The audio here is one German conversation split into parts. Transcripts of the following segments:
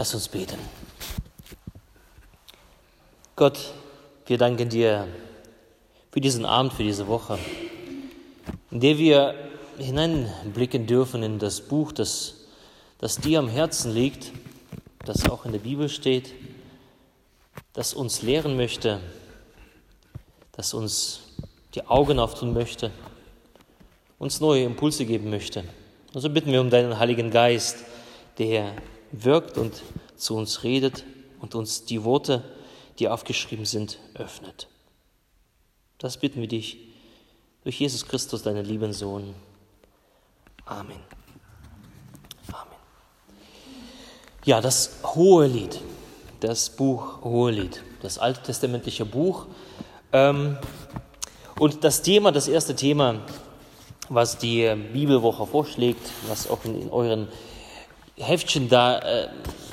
Lass uns beten. Gott, wir danken dir für diesen Abend, für diese Woche, in der wir hineinblicken dürfen in das Buch, das, das dir am Herzen liegt, das auch in der Bibel steht, das uns lehren möchte, das uns die Augen auftun möchte, uns neue Impulse geben möchte. Und so bitten wir um deinen Heiligen Geist, der wirkt und zu uns redet und uns die Worte, die aufgeschrieben sind, öffnet. Das bitten wir dich durch Jesus Christus, deinen lieben Sohn. Amen. Amen. Ja, das Hohe Lied, das Buch Hohe Lied, das alttestamentliche Buch. Ähm, und das Thema, das erste Thema, was die Bibelwoche vorschlägt, was auch in, in euren Heftchen da äh,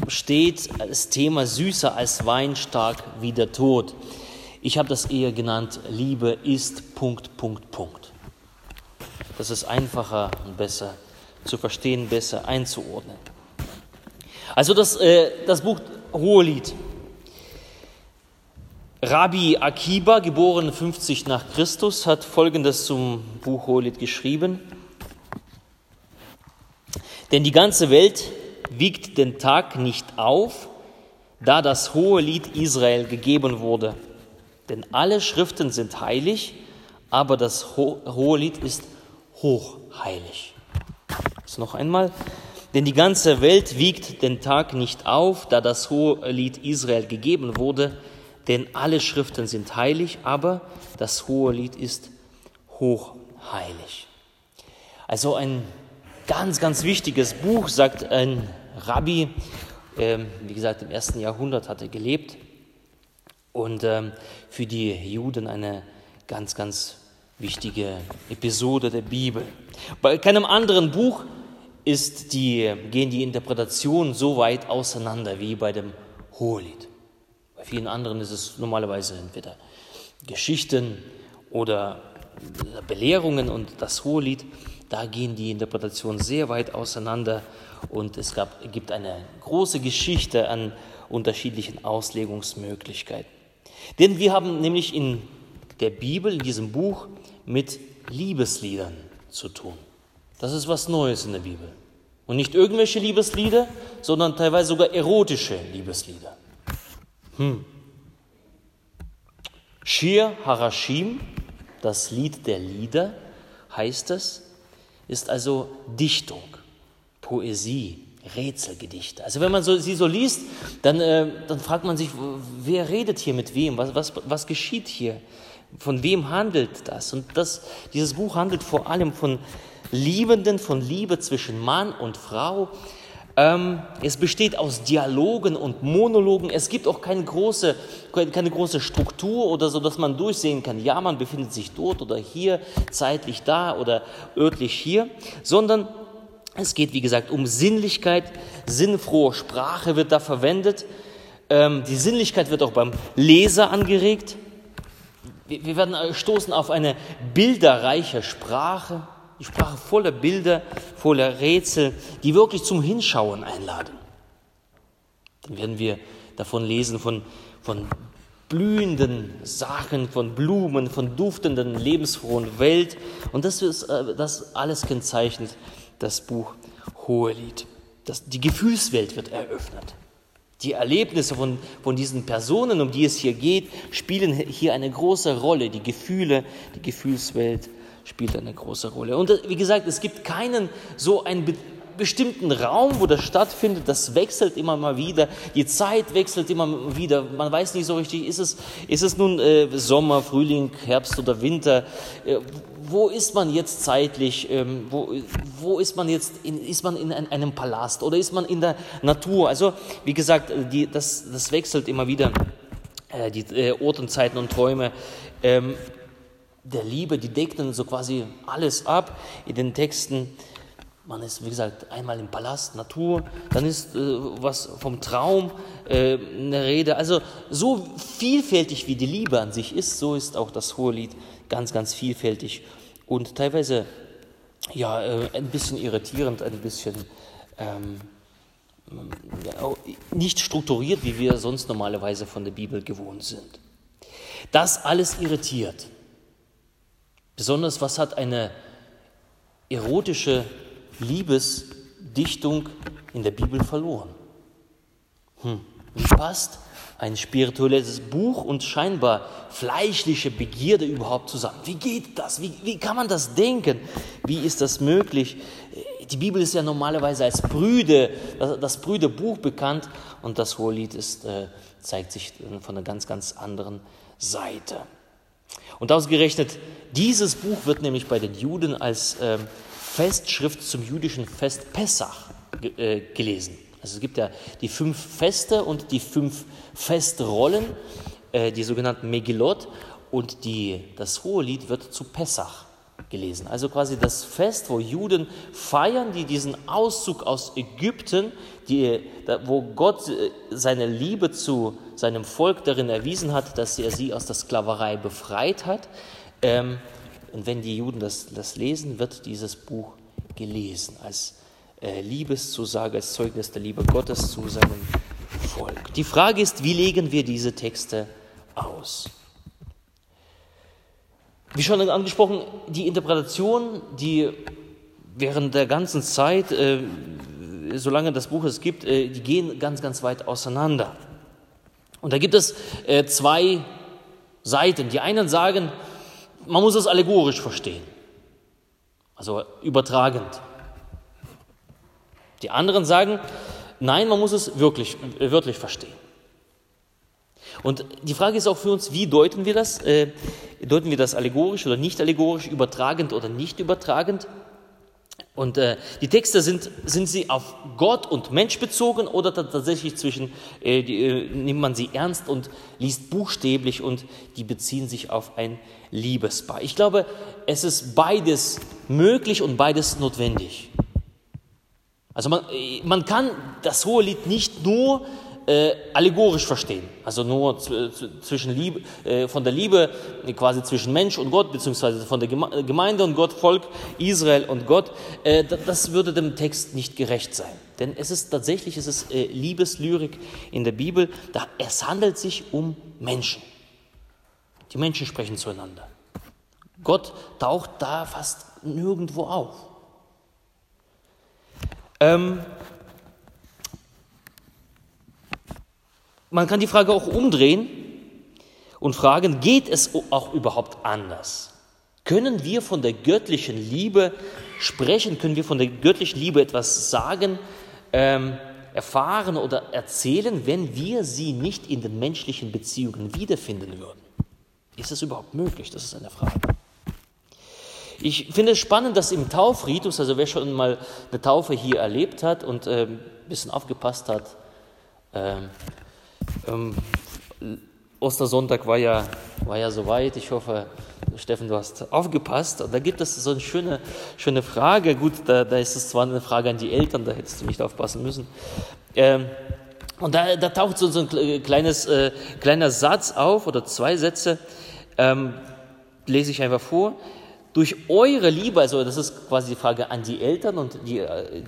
steht, das Thema süßer als Wein, stark wie der Tod. Ich habe das eher genannt, Liebe ist Punkt, Punkt, Punkt. Das ist einfacher und besser zu verstehen, besser einzuordnen. Also das, äh, das Buch Hohelied. Rabbi Akiba, geboren 50 nach Christus, hat Folgendes zum Buch Hohelied geschrieben. Denn die ganze Welt wiegt den Tag nicht auf, da das hohe Lied Israel gegeben wurde. Denn alle Schriften sind heilig, aber das hohe Lied ist hochheilig. Jetzt noch einmal. Denn die ganze Welt wiegt den Tag nicht auf, da das hohe Lied Israel gegeben wurde. Denn alle Schriften sind heilig, aber das hohe Lied ist hochheilig. Also ein ganz, ganz wichtiges Buch, sagt ein Rabbi, ähm, wie gesagt, im ersten Jahrhundert hat er gelebt und ähm, für die Juden eine ganz, ganz wichtige Episode der Bibel. Bei keinem anderen Buch ist die, gehen die Interpretationen so weit auseinander wie bei dem Hohelied. Bei vielen anderen ist es normalerweise entweder Geschichten oder Belehrungen und das Hohelied da gehen die Interpretationen sehr weit auseinander und es gab, gibt eine große Geschichte an unterschiedlichen Auslegungsmöglichkeiten. Denn wir haben nämlich in der Bibel, in diesem Buch, mit Liebesliedern zu tun. Das ist was Neues in der Bibel. Und nicht irgendwelche Liebeslieder, sondern teilweise sogar erotische Liebeslieder. Hm. Shir Harashim, das Lied der Lieder, heißt es, ist also Dichtung, Poesie, Rätselgedichte. Also wenn man so, sie so liest, dann, äh, dann fragt man sich, wer redet hier mit wem? Was, was, was geschieht hier? Von wem handelt das? Und das, dieses Buch handelt vor allem von Liebenden, von Liebe zwischen Mann und Frau, ähm, es besteht aus Dialogen und Monologen. Es gibt auch keine große, keine große Struktur oder so, dass man durchsehen kann, ja, man befindet sich dort oder hier, zeitlich da oder örtlich hier, sondern es geht, wie gesagt, um Sinnlichkeit. Sinnfrohe Sprache wird da verwendet. Ähm, die Sinnlichkeit wird auch beim Leser angeregt. Wir werden stoßen auf eine bilderreiche Sprache. Die Sprache voller Bilder, voller Rätsel, die wirklich zum Hinschauen einladen. Dann werden wir davon lesen, von, von blühenden Sachen, von Blumen, von duftenden, lebensfrohen Welt. Und das, ist, äh, das alles kennzeichnet das Buch Hohelied. Das, die Gefühlswelt wird eröffnet. Die Erlebnisse von, von diesen Personen, um die es hier geht, spielen hier eine große Rolle. Die Gefühle, die Gefühlswelt spielt eine große Rolle. Und äh, wie gesagt, es gibt keinen so einen be bestimmten Raum, wo das stattfindet. Das wechselt immer mal wieder. Die Zeit wechselt immer wieder. Man weiß nicht so richtig, ist es, ist es nun äh, Sommer, Frühling, Herbst oder Winter? Äh, wo ist man jetzt zeitlich? Ähm, wo, wo ist man jetzt? In, ist man in ein, einem Palast oder ist man in der Natur? Also, wie gesagt, äh, die, das, das wechselt immer wieder. Äh, die äh, Orten, Zeiten und Träume. Ähm, der Liebe, die deckten so quasi alles ab in den Texten. Man ist, wie gesagt, einmal im Palast, Natur, dann ist äh, was vom Traum äh, eine Rede. Also so vielfältig wie die Liebe an sich ist, so ist auch das Hohelied ganz, ganz vielfältig und teilweise ja äh, ein bisschen irritierend, ein bisschen ähm, nicht strukturiert, wie wir sonst normalerweise von der Bibel gewohnt sind. Das alles irritiert. Besonders was hat eine erotische Liebesdichtung in der Bibel verloren? Hm, wie passt ein spirituelles Buch und scheinbar fleischliche Begierde überhaupt zusammen? Wie geht das? Wie, wie kann man das denken? Wie ist das möglich? Die Bibel ist ja normalerweise als Brüde, das Brüderbuch bekannt und das Hohelied ist, äh, zeigt sich von einer ganz, ganz anderen Seite. Und ausgerechnet dieses Buch wird nämlich bei den Juden als äh, Festschrift zum jüdischen Fest Pessach äh, gelesen. Also es gibt ja die fünf Feste und die fünf Festrollen, äh, die sogenannten Megillot, und die, das Hohelied wird zu Pessach gelesen. Also quasi das Fest, wo Juden feiern, die diesen Auszug aus Ägypten, die, wo Gott äh, seine Liebe zu seinem Volk darin erwiesen hat, dass er sie aus der Sklaverei befreit hat. Ähm, und wenn die Juden das, das lesen, wird dieses Buch gelesen als äh, Liebeszusage, als Zeugnis der Liebe Gottes zu seinem Volk. Die Frage ist, wie legen wir diese Texte aus? Wie schon angesprochen, die Interpretation, die während der ganzen Zeit, äh, solange das Buch es gibt, äh, die gehen ganz, ganz weit auseinander. Und da gibt es äh, zwei Seiten. Die einen sagen, man muss es allegorisch verstehen, also übertragend. Die anderen sagen, nein, man muss es wirklich, wörtlich verstehen. Und die Frage ist auch für uns, wie deuten wir das? Äh, deuten wir das allegorisch oder nicht allegorisch, übertragend oder nicht übertragend? Und äh, die Texte sind, sind sie auf Gott und Mensch bezogen oder tatsächlich zwischen, äh, die, äh, nimmt man sie ernst und liest buchstäblich und die beziehen sich auf ein Liebespaar. Ich glaube, es ist beides möglich und beides notwendig. Also man, man kann das hohe Lied nicht nur äh, allegorisch verstehen, also nur zwischen Liebe, äh, von der Liebe quasi zwischen Mensch und Gott, beziehungsweise von der Gemeinde und Gott, Volk Israel und Gott, äh, das würde dem Text nicht gerecht sein. Denn es ist tatsächlich, es ist äh, Liebeslyrik in der Bibel, da, es handelt sich um Menschen. Die Menschen sprechen zueinander. Gott taucht da fast nirgendwo auf. Ähm, man kann die Frage auch umdrehen und fragen, geht es auch überhaupt anders? Können wir von der göttlichen Liebe sprechen? Können wir von der göttlichen Liebe etwas sagen, ähm, erfahren oder erzählen, wenn wir sie nicht in den menschlichen Beziehungen wiederfinden würden? Ist es überhaupt möglich? Das ist eine Frage. Ich finde es spannend, dass im Taufritus, also wer schon mal eine Taufe hier erlebt hat und äh, ein bisschen aufgepasst hat, ähm, ähm, Ostersonntag war ja, war ja soweit. Ich hoffe, Steffen, du hast aufgepasst. Und da gibt es so eine schöne, schöne Frage. Gut, da, da ist es zwar eine Frage an die Eltern, da hättest du nicht aufpassen müssen. Ähm, und da, da, taucht so, ein kleines, äh, kleiner Satz auf oder zwei Sätze. Ähm, lese ich einfach vor durch eure Liebe, also das ist quasi die Frage an die Eltern und die, äh,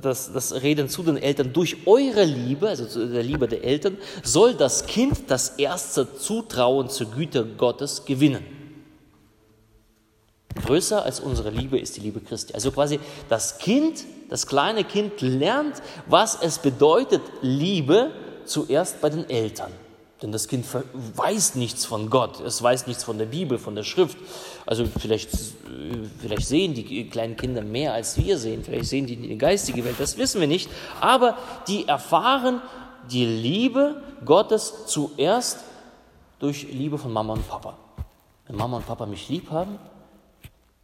das, das Reden zu den Eltern, durch eure Liebe, also zu der Liebe der Eltern, soll das Kind das erste Zutrauen zur Güte Gottes gewinnen. Größer als unsere Liebe ist die Liebe Christi. Also quasi das Kind, das kleine Kind lernt, was es bedeutet, Liebe zuerst bei den Eltern. Denn das Kind weiß nichts von Gott, es weiß nichts von der Bibel, von der Schrift. Also vielleicht, vielleicht sehen die kleinen Kinder mehr, als wir sehen, vielleicht sehen die die geistige Welt, das wissen wir nicht. Aber die erfahren die Liebe Gottes zuerst durch Liebe von Mama und Papa. Wenn Mama und Papa mich lieb haben,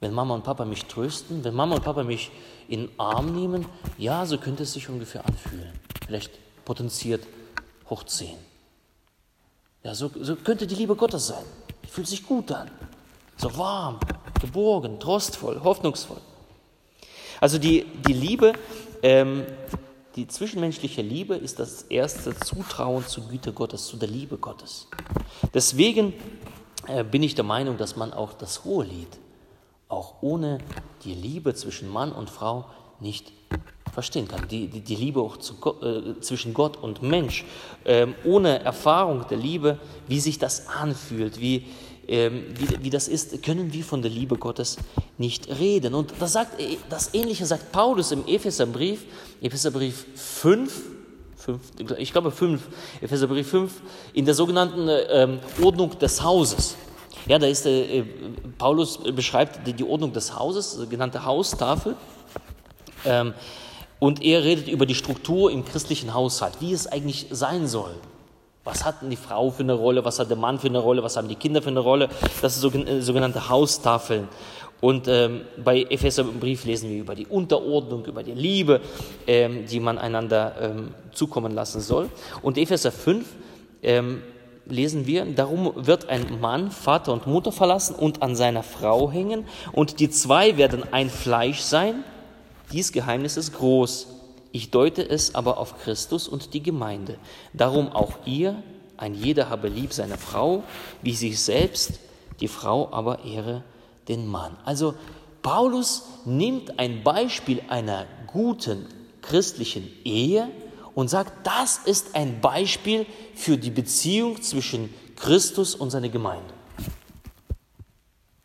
wenn Mama und Papa mich trösten, wenn Mama und Papa mich in den Arm nehmen, ja, so könnte es sich ungefähr anfühlen. Vielleicht potenziert hoch 10. Ja, so, so könnte die Liebe Gottes sein. Die fühlt sich gut an. So warm, geborgen, trostvoll, hoffnungsvoll. Also die, die Liebe, ähm, die zwischenmenschliche Liebe ist das erste Zutrauen zur Güte Gottes, zu der Liebe Gottes. Deswegen äh, bin ich der Meinung, dass man auch das Hohe Lied auch ohne die Liebe zwischen Mann und Frau nicht verstehen kann. Die, die, die Liebe auch zu, äh, zwischen Gott und Mensch. Ähm, ohne Erfahrung der Liebe, wie sich das anfühlt, wie, ähm, wie, wie das ist, können wir von der Liebe Gottes nicht reden. Und das, sagt, das Ähnliche sagt Paulus im Epheserbrief, Epheserbrief 5, 5 ich glaube 5, Epheserbrief 5, in der sogenannten ähm, Ordnung des Hauses. Ja, da ist äh, Paulus beschreibt die, die, Ordnung des Hauses, sogenannte Haustafel. Ähm, und er redet über die Struktur im christlichen Haushalt, wie es eigentlich sein soll. Was hat denn die Frau für eine Rolle? Was hat der Mann für eine Rolle? Was haben die Kinder für eine Rolle? Das sind äh, sogenannte Haustafeln. Und ähm, bei Epheserbrief lesen wir über die Unterordnung, über die Liebe, ähm, die man einander ähm, zukommen lassen soll. Und Epheser 5 ähm, lesen wir, darum wird ein Mann Vater und Mutter verlassen und an seiner Frau hängen, und die zwei werden ein Fleisch sein. Dies Geheimnis ist groß. Ich deute es aber auf Christus und die Gemeinde. Darum auch ihr, ein jeder habe lieb seine Frau, wie sich selbst, die Frau aber ehre den Mann. Also Paulus nimmt ein Beispiel einer guten christlichen Ehe und sagt, das ist ein Beispiel für die Beziehung zwischen Christus und seiner Gemeinde.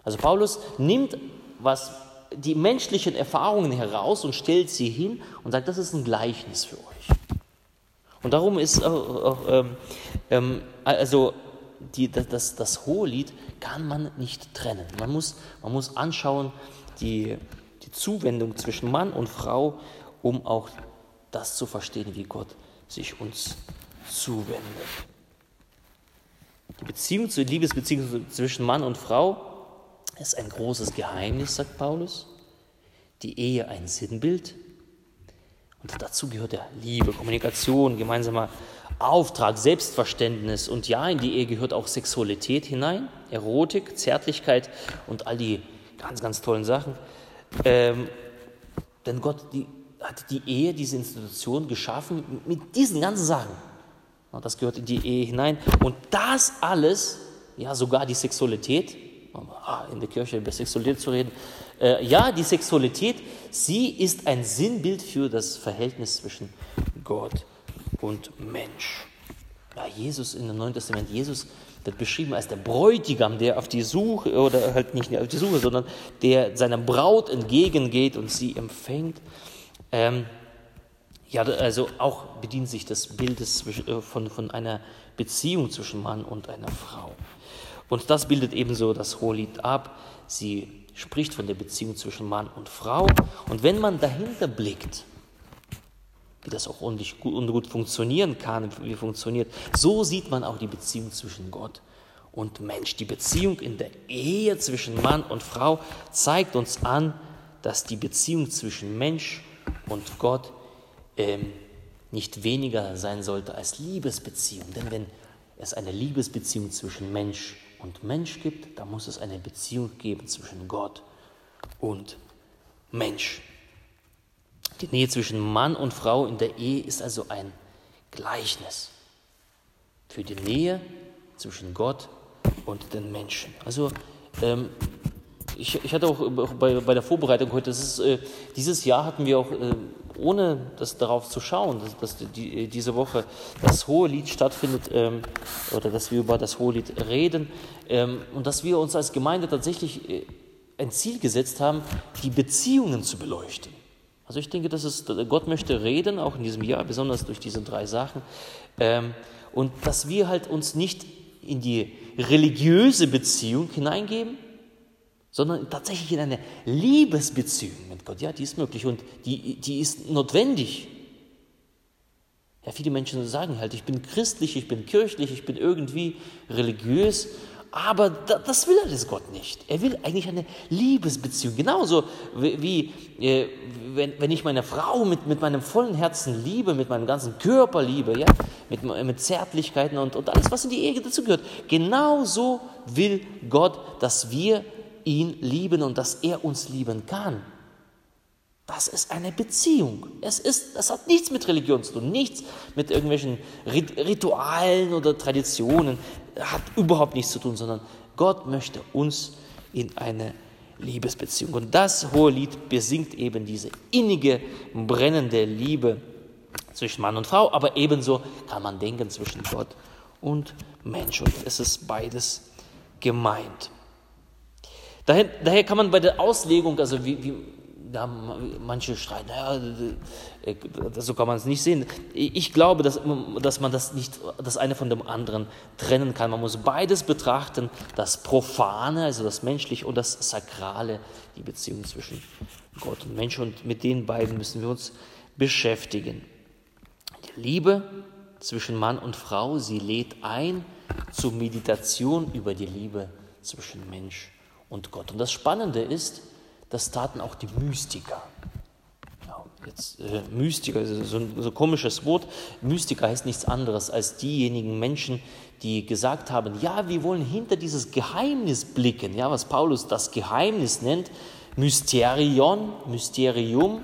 Also Paulus nimmt was die menschlichen Erfahrungen heraus und stellt sie hin und sagt, das ist ein Gleichnis für euch. Und darum ist auch, auch ähm, ähm, also die, das, das Hohelied kann man nicht trennen. Man muss, man muss anschauen die, die Zuwendung zwischen Mann und Frau, um auch das zu verstehen, wie Gott sich uns zuwendet. Die Beziehung, die Liebesbeziehung zwischen Mann und Frau ist ein großes Geheimnis, sagt Paulus. Die Ehe ein Sinnbild. Und dazu gehört ja Liebe, Kommunikation, gemeinsamer Auftrag, Selbstverständnis. Und ja, in die Ehe gehört auch Sexualität hinein, Erotik, Zärtlichkeit und all die ganz, ganz tollen Sachen. Ähm, denn Gott die, hat die Ehe, diese Institution geschaffen mit diesen ganzen Sachen. Das gehört in die Ehe hinein. Und das alles, ja sogar die Sexualität, in der Kirche über Sexualität zu reden, äh, ja, die Sexualität, sie ist ein Sinnbild für das Verhältnis zwischen Gott und Mensch. Ja, Jesus in dem Neuen Testament, Jesus wird beschrieben als der Bräutigam, der auf die Suche, oder halt nicht auf die Suche, sondern der seiner Braut entgegengeht und sie empfängt. Ähm, ja, also auch bedient sich das Bildes äh, von, von einer Beziehung zwischen Mann und einer Frau. Und das bildet ebenso das Hohelied ab. Sie spricht von der Beziehung zwischen Mann und Frau. Und wenn man dahinter blickt, wie das auch ordentlich gut und gut funktionieren kann, wie funktioniert, so sieht man auch die Beziehung zwischen Gott und Mensch. Die Beziehung in der Ehe zwischen Mann und Frau zeigt uns an, dass die Beziehung zwischen Mensch und Gott ähm, nicht weniger sein sollte als Liebesbeziehung. Denn wenn es eine Liebesbeziehung zwischen Mensch und Mensch gibt, dann muss es eine Beziehung geben zwischen Gott und Mensch. Die Nähe zwischen Mann und Frau in der Ehe ist also ein Gleichnis für die Nähe zwischen Gott und den Menschen. Also ähm, ich, ich, hatte auch bei, bei, der Vorbereitung heute, ist, äh, dieses Jahr hatten wir auch äh, ohne das darauf zu schauen, dass, dass die, diese Woche das hohe Lied stattfindet ähm, oder dass wir über das hohe Lied reden ähm, und dass wir uns als Gemeinde tatsächlich äh, ein Ziel gesetzt haben, die Beziehungen zu beleuchten. Also ich denke, dass es, Gott möchte reden, auch in diesem Jahr, besonders durch diese drei Sachen. Ähm, und dass wir halt uns nicht in die religiöse Beziehung hineingeben, sondern tatsächlich in eine Liebesbeziehung mit Gott. Ja, die ist möglich und die, die ist notwendig. Ja, viele Menschen sagen halt, ich bin christlich, ich bin kirchlich, ich bin irgendwie religiös, aber das will alles Gott nicht. Er will eigentlich eine Liebesbeziehung. Genauso wie, äh, wenn, wenn ich meine Frau mit, mit meinem vollen Herzen liebe, mit meinem ganzen Körper liebe, ja, mit, mit Zärtlichkeiten und, und alles, was in die Ehe dazu gehört. Genauso will Gott, dass wir ihn lieben und dass er uns lieben kann. Das ist eine Beziehung. Es ist, das hat nichts mit Religion zu tun, nichts mit irgendwelchen Ritualen oder Traditionen. Hat überhaupt nichts zu tun, sondern Gott möchte uns in eine Liebesbeziehung. Und das hohe Lied besingt eben diese innige, brennende Liebe zwischen Mann und Frau, aber ebenso kann man denken zwischen Gott und Mensch. Und es ist beides gemeint. Daher, daher kann man bei der Auslegung, also wie, wie da manche streiten, naja, äh, so kann man es nicht sehen. Ich glaube, dass, dass man das nicht, das eine von dem anderen trennen kann. Man muss beides betrachten, das Profane, also das Menschliche und das Sakrale, die Beziehung zwischen Gott und Mensch. Und mit den beiden müssen wir uns beschäftigen. Die Liebe zwischen Mann und Frau, sie lädt ein zur Meditation über die Liebe zwischen Mensch und Gott. Und das Spannende ist, das taten auch die Mystiker. Ja, jetzt, äh, Mystiker, so ein so komisches Wort. Mystiker heißt nichts anderes als diejenigen Menschen, die gesagt haben, ja, wir wollen hinter dieses Geheimnis blicken, ja, was Paulus das Geheimnis nennt, Mysterion, Mysterium,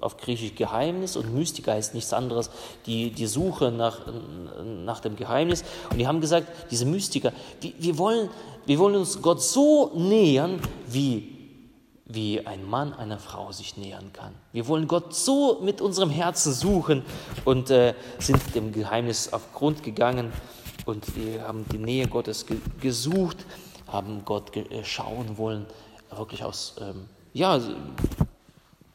auf Griechisch Geheimnis und Mystiker heißt nichts anderes, die, die Suche nach, nach dem Geheimnis. Und die haben gesagt, diese Mystiker, wir, wir, wollen, wir wollen uns Gott so nähern, wie wie ein Mann einer Frau sich nähern kann. Wir wollen Gott so mit unserem Herzen suchen und äh, sind dem Geheimnis auf Grund gegangen und wir haben die Nähe Gottes ge gesucht, haben Gott ge äh, schauen wollen, wirklich aus, ähm, ja,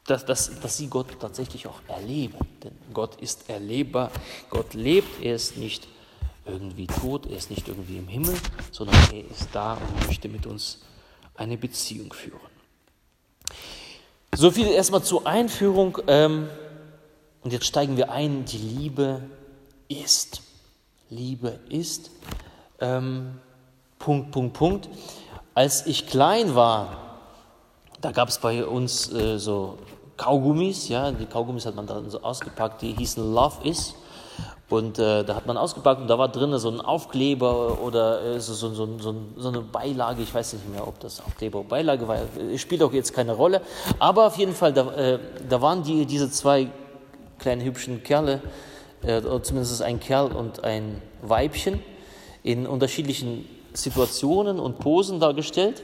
dass, dass, dass sie Gott tatsächlich auch erleben. Denn Gott ist erlebbar, Gott lebt, er ist nicht irgendwie tot, er ist nicht irgendwie im Himmel, sondern er ist da und möchte mit uns eine Beziehung führen. So viel erstmal zur Einführung. Ähm, und jetzt steigen wir ein. Die Liebe ist. Liebe ist. Ähm, Punkt, Punkt, Punkt. Als ich klein war, da gab es bei uns äh, so Kaugummis, ja, die Kaugummis hat man dann so ausgepackt, die hießen Love is. Und äh, da hat man ausgepackt und da war drin so ein Aufkleber oder äh, so, so, so, so, eine Beilage. Ich weiß nicht mehr, ob das Aufkleber oder Beilage war. Spielt auch jetzt keine Rolle. Aber auf jeden Fall, da, äh, da waren die, diese zwei kleinen hübschen Kerle, äh, oder zumindest ein Kerl und ein Weibchen, in unterschiedlichen Situationen und Posen dargestellt.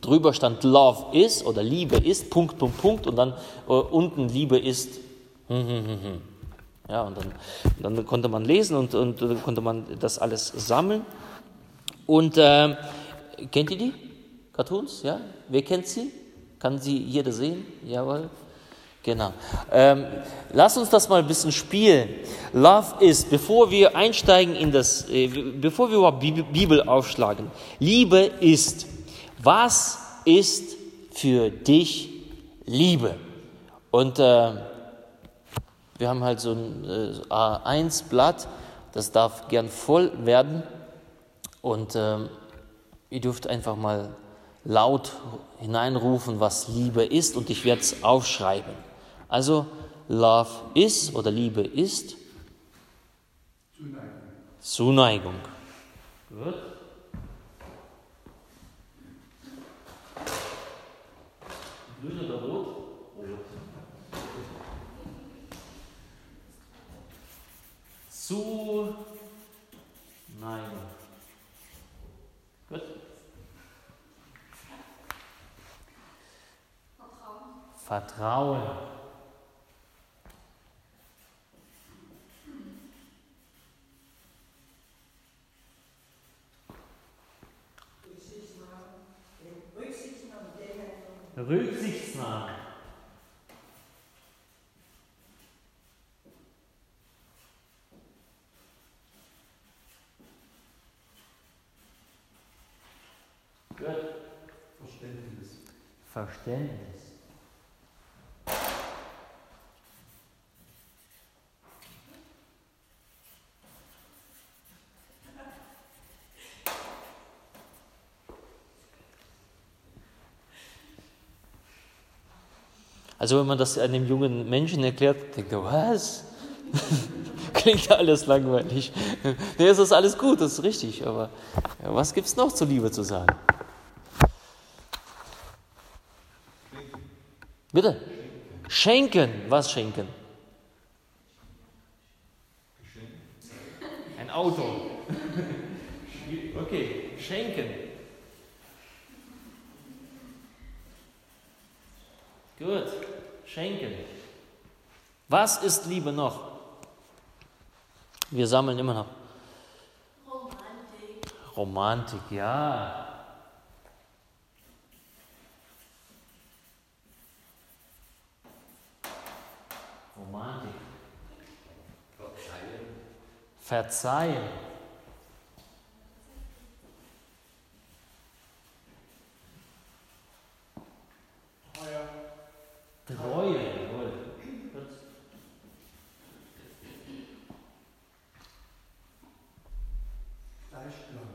Drüber stand Love is oder Liebe ist, Punkt, Punkt, Punkt. Und dann äh, unten Liebe ist. Hm, hm, hm. Ja, und dann, dann konnte man lesen und, und dann konnte man das alles sammeln. Und äh, kennt ihr die Cartoons? Ja? Wer kennt sie? Kann sie jeder sehen? Jawohl. Genau. Ähm, lass uns das mal ein bisschen spielen. Love ist, bevor wir einsteigen in das, äh, bevor wir überhaupt Bibel aufschlagen, Liebe ist. Was ist für dich Liebe? Und äh, wir haben halt so ein äh, A1-Blatt, das darf gern voll werden. Und ähm, ihr dürft einfach mal laut hineinrufen, was Liebe ist, und ich werde es aufschreiben. Also, Love ist oder Liebe ist Zuneigung. Zuneigung. Gut. Grün oder rot? Zuneigung. Gut. Vertrauen. Vertrauen. Rücksichtsnahme. Verständnis. Also wenn man das einem jungen Menschen erklärt, denkt er, was? Klingt alles langweilig. Nee, es ist alles gut, das ist richtig, aber was gibt es noch zur Liebe zu sagen? Bitte? Schenken. Was schenken? Ein Auto. Okay, schenken. Gut, schenken. Was ist Liebe noch? Wir sammeln immer noch. Romantik. Ja. Romantik. Verzeihen. Verzeihen. Treue. Jawohl. Gleichklang.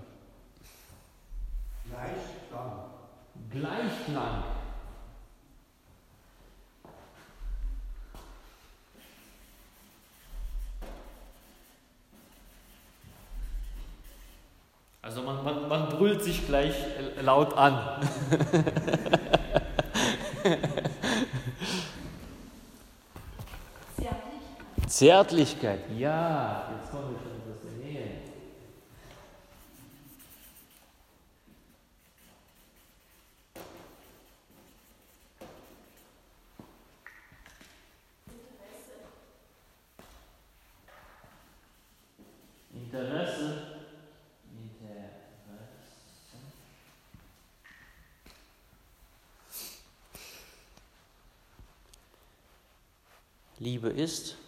Gleichklang. Gleichklang. Also man, man, man brüllt sich gleich laut an. Zärtlichkeit. Ja, jetzt kommen wir schon etwas der Nähe. Interesse. Liebe ist.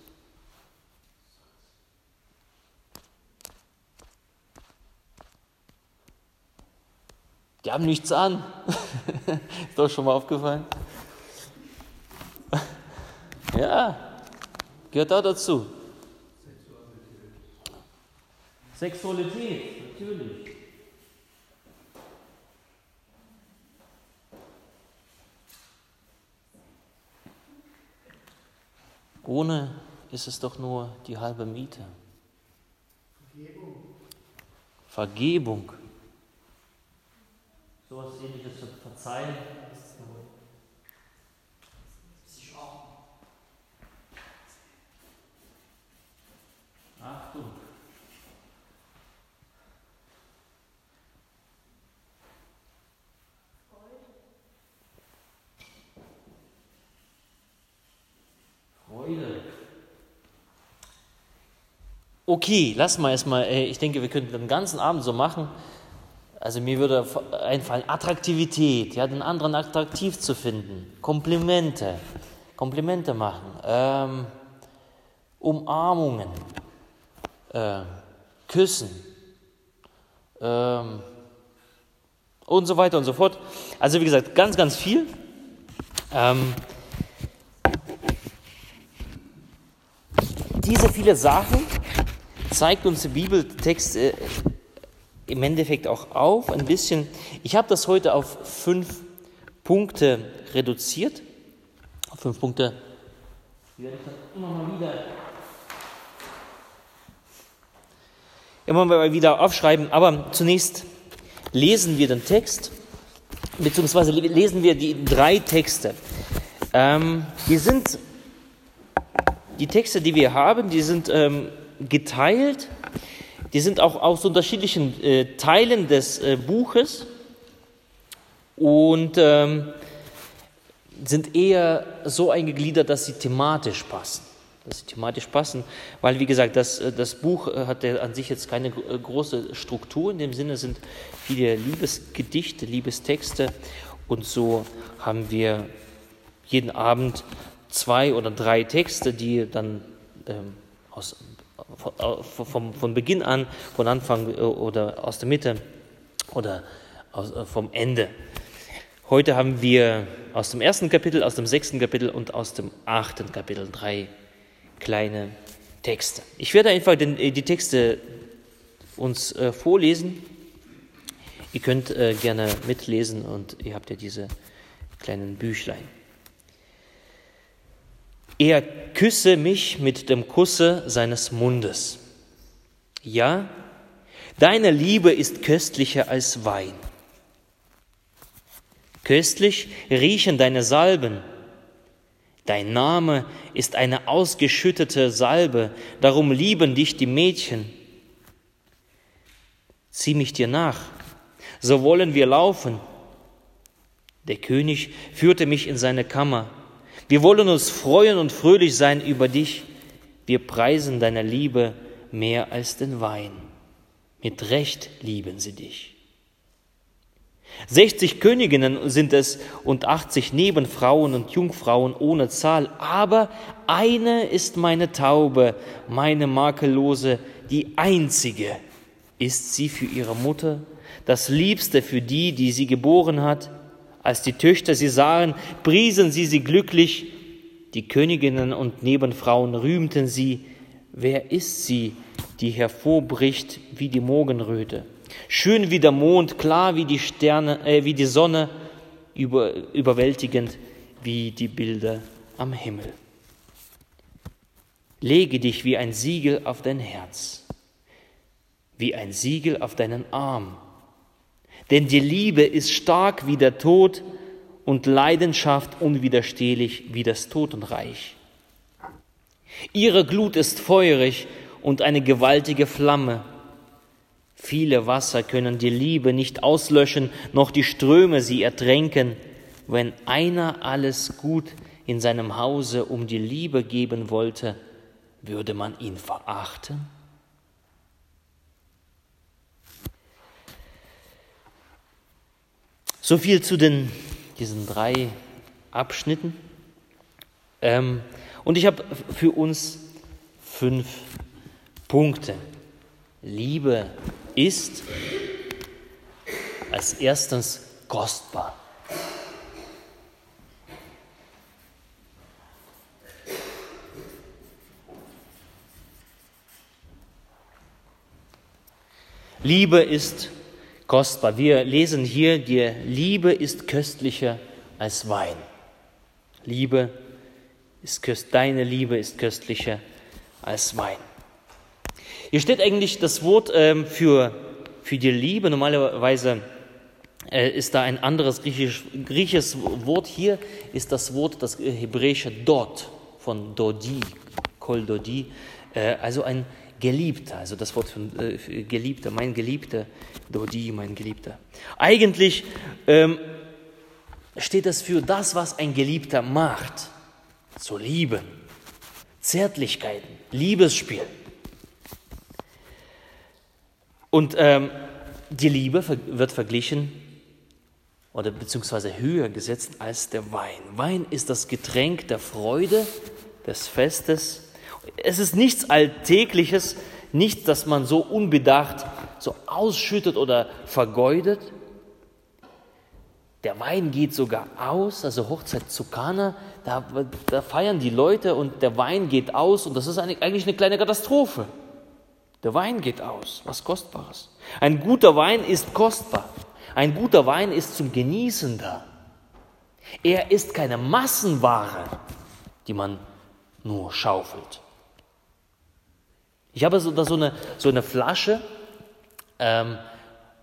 Haben nichts an. ist doch schon mal aufgefallen? ja, gehört auch dazu. Sexualität, natürlich. Ohne ist es doch nur die halbe Miete. Vergebung. Vergebung. So etwas ähnliches zu verzeihen. Achtung. Freude. Okay, lass mal erstmal, äh, ich denke, wir könnten den ganzen Abend so machen. Also mir würde einfallen, Attraktivität, ja, den anderen attraktiv zu finden, Komplimente, Komplimente machen, ähm, Umarmungen, äh, Küssen. Ähm, und so weiter und so fort. Also wie gesagt, ganz, ganz viel. Ähm, diese viele Sachen zeigt uns der Bibeltext äh, im Endeffekt auch auf, ein bisschen. Ich habe das heute auf fünf Punkte reduziert. Auf fünf Punkte. Die werde ich immer mal wieder, immer mal wieder aufschreiben. Aber zunächst lesen wir den Text, beziehungsweise lesen wir die drei Texte. Ähm, die sind die Texte, die wir haben, die sind ähm, geteilt, die sind auch aus unterschiedlichen äh, Teilen des äh, Buches und ähm, sind eher so eingegliedert, dass sie thematisch passen. Dass sie thematisch passen, weil, wie gesagt, das, äh, das Buch äh, hat an sich jetzt keine äh, große Struktur. In dem Sinne sind viele Liebesgedichte, Liebestexte und so haben wir jeden Abend zwei oder drei Texte, die dann ähm, aus, von, von Beginn an, von Anfang äh, oder aus der Mitte oder aus, äh, vom Ende. Heute haben wir aus dem ersten Kapitel, aus dem sechsten Kapitel und aus dem achten Kapitel drei kleine Texte. Ich werde einfach den, äh, die Texte uns äh, vorlesen. Ihr könnt äh, gerne mitlesen und ihr habt ja diese kleinen Büchlein. Er küsse mich mit dem Kusse seines Mundes. Ja, deine Liebe ist köstlicher als Wein. Köstlich riechen deine Salben. Dein Name ist eine ausgeschüttete Salbe, darum lieben dich die Mädchen. Zieh mich dir nach, so wollen wir laufen. Der König führte mich in seine Kammer Wir wollen uns freuen und fröhlich sein über dich. Wir preisen deine Liebe mehr als den Wein. Mit Recht lieben sie dich. 60 Königinnen sind es und 80 Nebenfrauen und Jungfrauen ohne Zahl, aber eine ist meine Taube, meine makellose, die einzige ist sie für ihre Mutter, das Liebste für die, die sie geboren hat. Als die Töchter sie sahen, priesen sie sie glücklich, die Königinnen und Nebenfrauen rühmten sie. Wer ist sie, die hervorbricht wie die Morgenröte? Schön wie der Mond, klar wie die Sterne, äh, wie die Sonne, über, überwältigend wie die Bilder am Himmel. Lege dich wie ein Siegel auf dein Herz, wie ein Siegel auf deinen Arm. Denn die Liebe ist stark wie der Tod und Leidenschaft unwiderstehlich wie das Totenreich. Ihre Glut ist feurig und eine gewaltige Flamme. Viele Wasser können die Liebe nicht auslöschen, noch die Ströme sie ertränken. Wenn einer alles gut in seinem Hause um die Liebe geben wollte, würde man ihn verachten? So viel zu den, diesen drei Abschnitten. Ähm, und ich habe für uns fünf Punkte. Liebe ist als erstens kostbar. Liebe ist kostbar. Wir lesen hier, die Liebe ist köstlicher als Wein. Liebe ist köst, deine Liebe ist köstlicher als Wein. Hier steht eigentlich das Wort ähm, für, für die Liebe. Normalerweise äh, ist da ein anderes griechisch, griechisches Wort. Hier ist das Wort, das hebräische Dot von Dodi, Kol Dodi, äh, also ein Geliebter, also das Wort von äh, Geliebter, mein Geliebter, Dodi, mein Geliebter. Eigentlich ähm, steht das für das, was ein Geliebter macht. So lieben, Zärtlichkeiten, Liebesspiel. Und ähm, die Liebe wird verglichen oder beziehungsweise höher gesetzt als der Wein. Wein ist das Getränk der Freude, des Festes. Es ist nichts Alltägliches, nichts, das man so unbedacht so ausschüttet oder vergeudet. Der Wein geht sogar aus, also Hochzeit zu Kana, da, da feiern die Leute und der Wein geht aus und das ist eigentlich eine kleine Katastrophe. Der Wein geht aus, was Kostbares. Ein guter Wein ist kostbar. Ein guter Wein ist zum Genießen da. Er ist keine Massenware, die man nur schaufelt. Ich habe so, da so, eine, so eine Flasche ähm,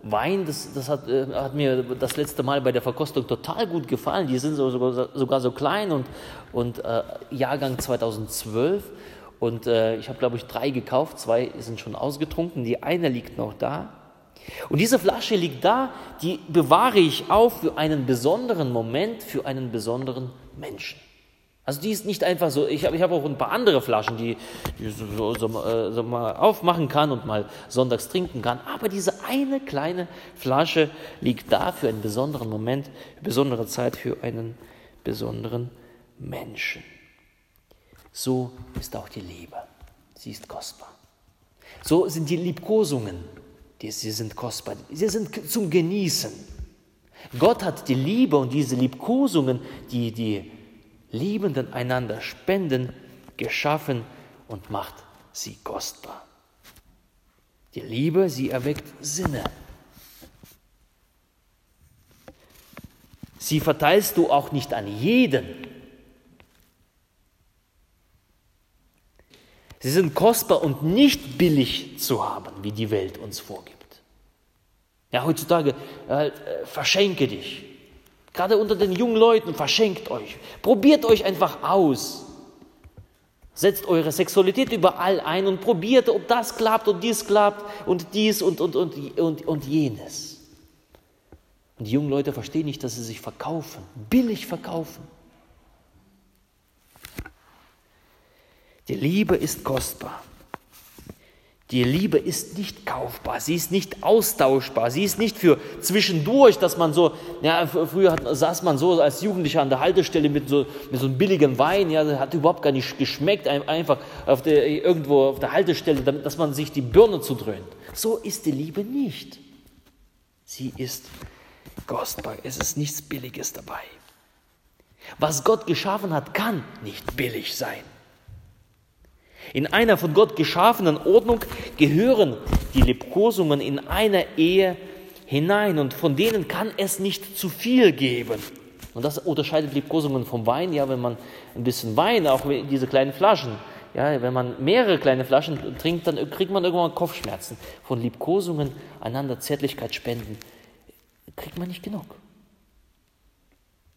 Wein, das, das hat, äh, hat, mir das letzte Mal bei der Verkostung total gut gefallen. Die sind so, sogar, sogar so klein und, und äh, Jahrgang 2012. Und äh, ich habe, glaube ich, drei gekauft, zwei sind schon ausgetrunken, die eine liegt noch da. Und diese Flasche liegt da, die bewahre ich auf für einen besonderen Moment, für einen besonderen Menschen. Also die ist nicht einfach so, ich habe ich hab auch ein paar andere Flaschen, die, die so, so, so, so, mal aufmachen kann und mal sonntags trinken kann. Aber diese eine kleine Flasche liegt da für einen besonderen Moment, besondere Zeit für einen besonderen Menschen. So ist auch die Liebe. Sie ist kostbar. So sind die Liebkosungen, die, sie sind kostbar. Sie sind zum Genießen. Gott hat die Liebe und diese Liebkosungen, die die Liebenden einander spenden, geschaffen und macht sie kostbar. Die Liebe, sie erweckt Sinne. Sie verteilst du auch nicht an jeden, Sie sind kostbar und nicht billig zu haben, wie die Welt uns vorgibt. Ja, heutzutage äh, verschenke dich. Gerade unter den jungen Leuten, verschenkt euch. Probiert euch einfach aus. Setzt eure Sexualität überall ein und probiert, ob das klappt und dies klappt und dies und, und, und, und, und jenes. Und die jungen Leute verstehen nicht, dass sie sich verkaufen, billig verkaufen. Die Liebe ist kostbar. Die Liebe ist nicht kaufbar, sie ist nicht austauschbar, sie ist nicht für zwischendurch, dass man so, ja, früher hat, saß man so als Jugendlicher an der Haltestelle mit so, mit so einem billigen Wein, ja, hat überhaupt gar nicht geschmeckt, einfach auf der, irgendwo auf der Haltestelle, damit, dass man sich die Birne zudröhnt. So ist die Liebe nicht. Sie ist kostbar, es ist nichts Billiges dabei. Was Gott geschaffen hat, kann nicht billig sein. In einer von Gott geschaffenen Ordnung gehören die Liebkosungen in einer Ehe hinein und von denen kann es nicht zu viel geben. Und das unterscheidet Liebkosungen vom Wein. Ja, wenn man ein bisschen Wein, auch diese kleinen Flaschen, ja, wenn man mehrere kleine Flaschen trinkt, dann kriegt man irgendwann Kopfschmerzen. Von Liebkosungen, einander Zärtlichkeit spenden, kriegt man nicht genug.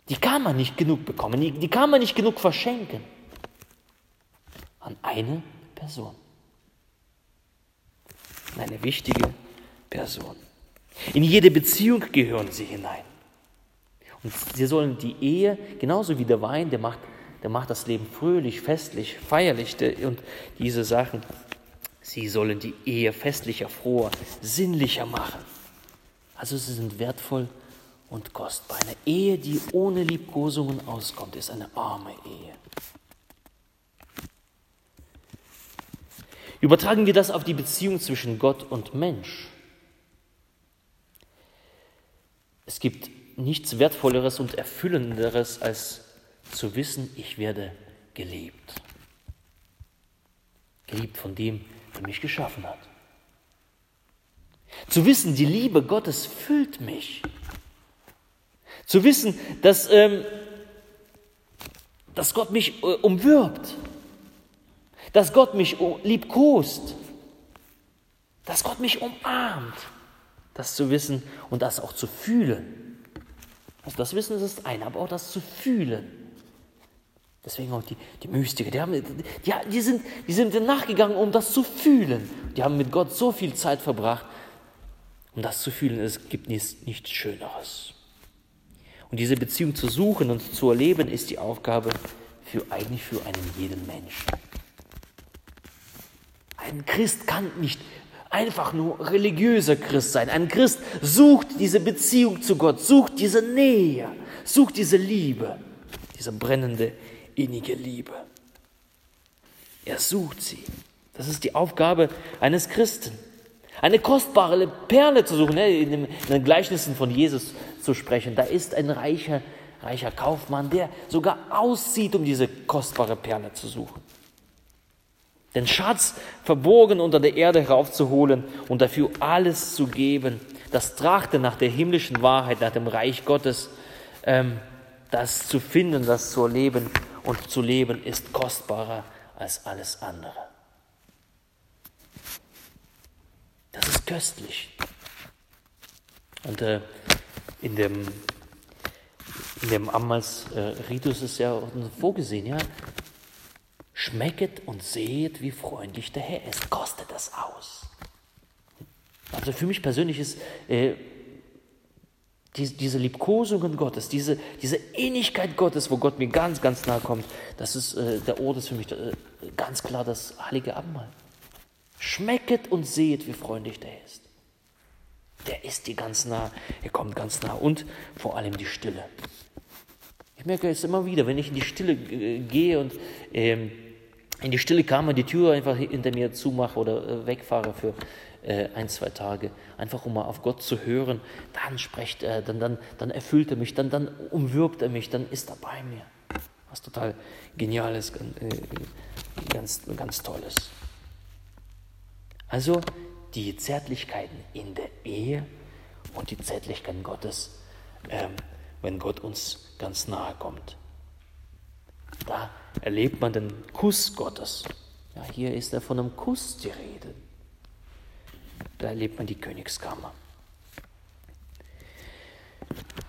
Die kann man nicht genug bekommen, die, die kann man nicht genug verschenken eine Person. Eine wichtige Person. In jede Beziehung gehören sie hinein. Und sie sollen die Ehe, genauso wie der Wein, der macht, der macht das Leben fröhlich, festlich, feierlich und diese Sachen, sie sollen die Ehe festlicher, froher, sinnlicher machen. Also sie sind wertvoll und kostbar. Eine Ehe, die ohne Liebkosungen auskommt, ist eine arme Ehe. Übertragen wir das auf die Beziehung zwischen Gott und Mensch. Es gibt nichts Wertvolleres und Erfüllenderes, als zu wissen, ich werde geliebt. Geliebt von dem, der mich geschaffen hat. Zu wissen, die Liebe Gottes füllt mich. Zu wissen, dass, ähm, dass Gott mich äh, umwirbt dass Gott mich liebkost, dass Gott mich umarmt. Das zu wissen und das auch zu fühlen. Also das Wissen ist das eine, aber auch das zu fühlen. Deswegen auch die, die Mystiker, die, haben, die, die, sind, die sind nachgegangen, um das zu fühlen. Die haben mit Gott so viel Zeit verbracht, um das zu fühlen. Es gibt nichts, nichts Schöneres. Und diese Beziehung zu suchen und zu erleben, ist die Aufgabe für eigentlich für einen jeden Menschen. Ein Christ kann nicht einfach nur religiöser Christ sein. Ein Christ sucht diese Beziehung zu Gott, sucht diese Nähe, sucht diese Liebe, diese brennende, innige Liebe. Er sucht sie. Das ist die Aufgabe eines Christen. Eine kostbare Perle zu suchen, ne, in den Gleichnissen von Jesus zu sprechen. Da ist ein reicher, reicher Kaufmann, der sogar auszieht, um diese kostbare Perle zu suchen den Schatz verborgen unter der Erde heraufzuholen und dafür alles zu geben. Das Trachten nach der himmlischen Wahrheit, nach dem Reich Gottes, ähm, das zu finden, das zu erleben und zu leben, ist kostbarer als alles andere. Das ist köstlich. Und äh, in dem, in dem Ammals äh, ist ja vorgesehen, ja, Schmecket und sehet, wie freundlich der Herr ist. Kostet das aus. Also für mich persönlich ist äh, die, diese Liebkosungen Gottes, diese, diese Innigkeit Gottes, wo Gott mir ganz, ganz nahe kommt, das ist äh, der Ort ist für mich äh, ganz klar das heilige Abendmahl. Schmecket und sehet, wie freundlich der ist. Der ist dir ganz nah, er kommt ganz nah und vor allem die Stille. Ich merke es immer wieder, wenn ich in die Stille äh, gehe und ähm, in die Stille kam und die Tür einfach hinter mir zumache oder äh, wegfahre für äh, ein, zwei Tage, einfach um mal auf Gott zu hören, dann spricht er, dann, dann, dann erfüllt er mich, dann, dann umwirbt er mich, dann ist er bei mir. Was total Geniales, äh, ganz, ganz Tolles. Also die Zärtlichkeiten in der Ehe und die Zärtlichkeiten Gottes, ähm, wenn Gott uns ganz nahe kommt. Da erlebt man den Kuss Gottes. Ja, hier ist er von einem Kuss die Rede. Da erlebt man die Königskammer.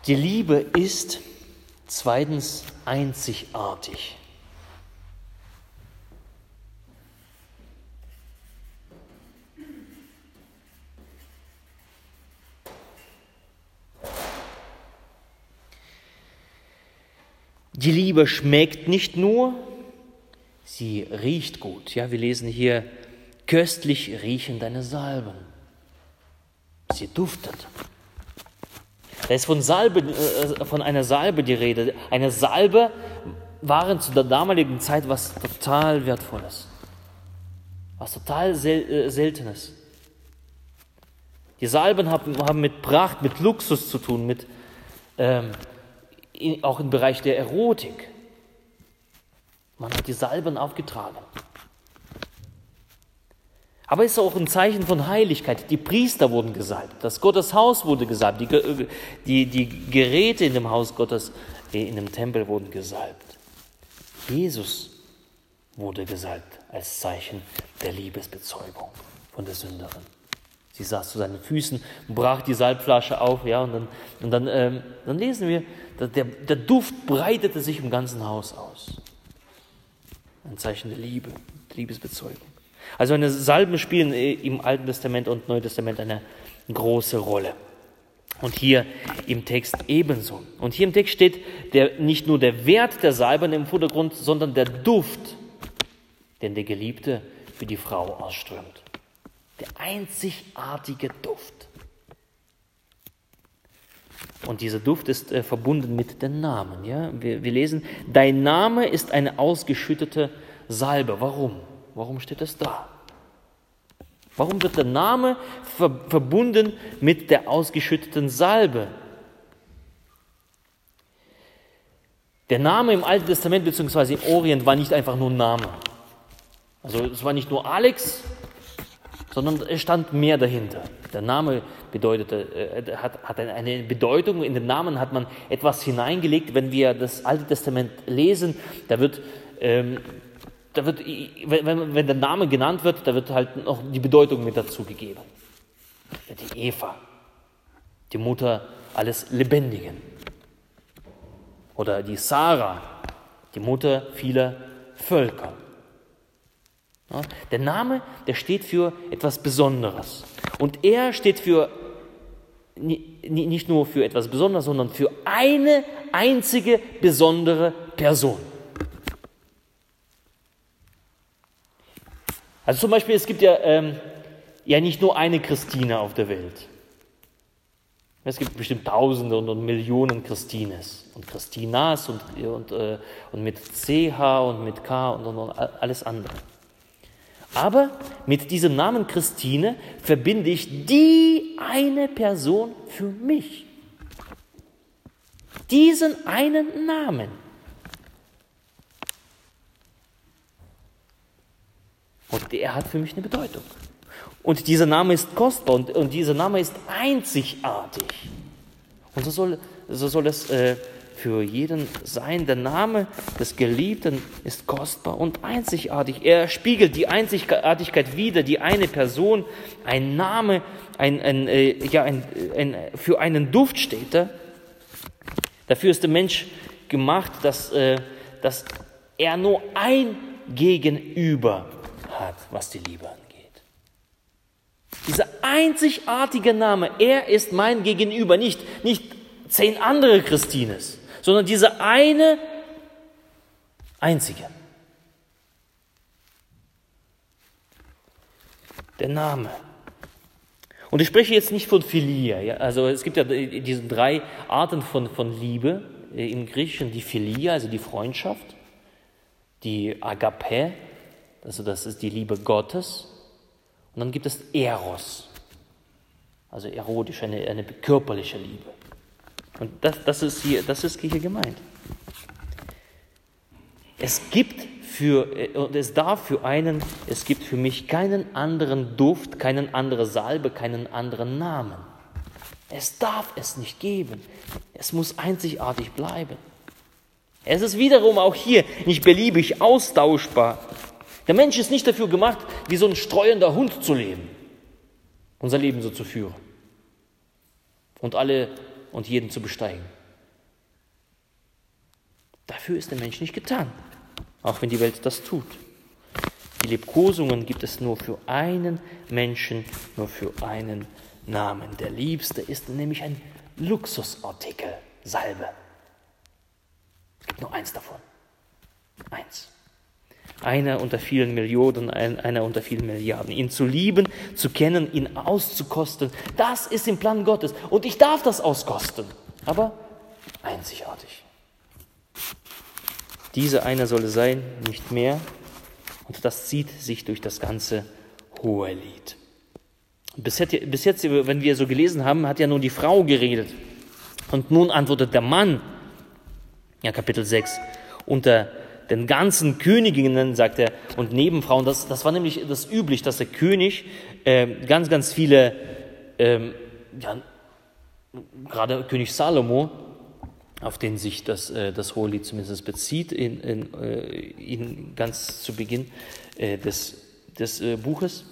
Die Liebe ist zweitens einzigartig. Die Liebe schmeckt nicht nur, sie riecht gut. Ja, wir lesen hier, köstlich riechen deine Salben. Sie duftet. Da ist von, Salbe, äh, von einer Salbe die Rede. Eine Salbe waren zu der damaligen Zeit was total Wertvolles. Was total sel äh, Seltenes. Die Salben haben, haben, mit Pracht, mit Luxus zu tun, mit, ähm, auch im Bereich der Erotik. Man hat die Salben aufgetragen. Aber es ist auch ein Zeichen von Heiligkeit. Die Priester wurden gesalbt, das Gotteshaus wurde gesalbt, die, die, die Geräte in dem Haus Gottes, äh, in dem Tempel wurden gesalbt. Jesus wurde gesalbt als Zeichen der Liebesbezeugung von der Sünderin. Sie saß zu seinen Füßen, brach die Salbflasche auf, ja, und dann, und dann, ähm, dann lesen wir, der, der Duft breitete sich im ganzen Haus aus. Ein Zeichen der Liebe, Liebesbezeugung. Also eine Salben spielen im Alten Testament und Neuen Testament eine große Rolle. Und hier im Text ebenso. Und hier im Text steht der, nicht nur der Wert der Salben im Vordergrund, sondern der Duft, den der Geliebte für die Frau ausströmt. Der einzigartige Duft. Und dieser Duft ist äh, verbunden mit den Namen. Ja? Wir, wir lesen, dein Name ist eine ausgeschüttete Salbe. Warum? Warum steht es da? Warum wird der Name ver verbunden mit der ausgeschütteten Salbe? Der Name im Alten Testament bzw. im Orient war nicht einfach nur ein Name. Also es war nicht nur Alex, sondern es stand mehr dahinter. Der Name bedeutete, äh, hat, hat eine Bedeutung. In den Namen hat man etwas hineingelegt. Wenn wir das Alte Testament lesen, da wird ähm, da wird, wenn, wenn der Name genannt wird, da wird halt noch die Bedeutung mit dazu gegeben. Die Eva, die Mutter alles Lebendigen. Oder die Sarah, die Mutter vieler Völker. Der Name, der steht für etwas Besonderes. Und er steht für nicht nur für etwas Besonderes, sondern für eine einzige besondere Person. Also zum Beispiel, es gibt ja, ähm, ja nicht nur eine Christine auf der Welt. Es gibt bestimmt Tausende und, und Millionen Christines und Christinas und, und, äh, und mit CH und mit K und, und, und alles andere. Aber mit diesem Namen Christine verbinde ich die eine Person für mich. Diesen einen Namen. Und der hat für mich eine Bedeutung. Und dieser Name ist kostbar und, und dieser Name ist einzigartig. Und so soll, so soll es äh, für jeden sein. Der Name des Geliebten ist kostbar und einzigartig. Er spiegelt die Einzigartigkeit wider, die eine Person, ein Name, ein, ein, äh, ja, ein, ein, für einen Duft steht er. Dafür ist der Mensch gemacht, dass, äh, dass er nur ein Gegenüber hat, was die Liebe angeht. Dieser einzigartige Name, er ist mein Gegenüber, nicht, nicht zehn andere Christines, sondern diese eine einzige. Der Name. Und ich spreche jetzt nicht von Philia. Ja? Also es gibt ja diese drei Arten von, von Liebe äh, im Griechischen. Die Philia, also die Freundschaft, die Agape, also das ist die Liebe Gottes. Und dann gibt es Eros, also erotisch, eine, eine körperliche Liebe. Und das, das, ist hier, das ist hier gemeint. Es gibt für, und es darf für einen, es gibt für mich keinen anderen Duft, keinen andere Salbe, keinen anderen Namen. Es darf es nicht geben. Es muss einzigartig bleiben. Es ist wiederum auch hier nicht beliebig austauschbar. Der Mensch ist nicht dafür gemacht, wie so ein streuender Hund zu leben, unser Leben so zu führen und alle und jeden zu besteigen. Dafür ist der Mensch nicht getan, auch wenn die Welt das tut. Die Liebkosungen gibt es nur für einen Menschen, nur für einen Namen. Der Liebste ist nämlich ein Luxusartikel, Salbe. Es gibt nur eins davon. Eins. Einer unter vielen Millionen, einer unter vielen Milliarden. Ihn zu lieben, zu kennen, ihn auszukosten, das ist im Plan Gottes. Und ich darf das auskosten, aber einzigartig. Diese einer solle sein, nicht mehr. Und das zieht sich durch das ganze hohe Lied. Bis jetzt, bis jetzt, wenn wir so gelesen haben, hat ja nur die Frau geredet. Und nun antwortet der Mann, ja, Kapitel 6, unter den ganzen Königinnen, sagt er, und Nebenfrauen, das, das war nämlich das üblich, dass der König äh, ganz, ganz viele, ähm, ja, gerade König Salomo, auf den sich das, äh, das Hohelied zumindest bezieht, in, in, äh, in ganz zu Beginn äh, des, des äh, Buches.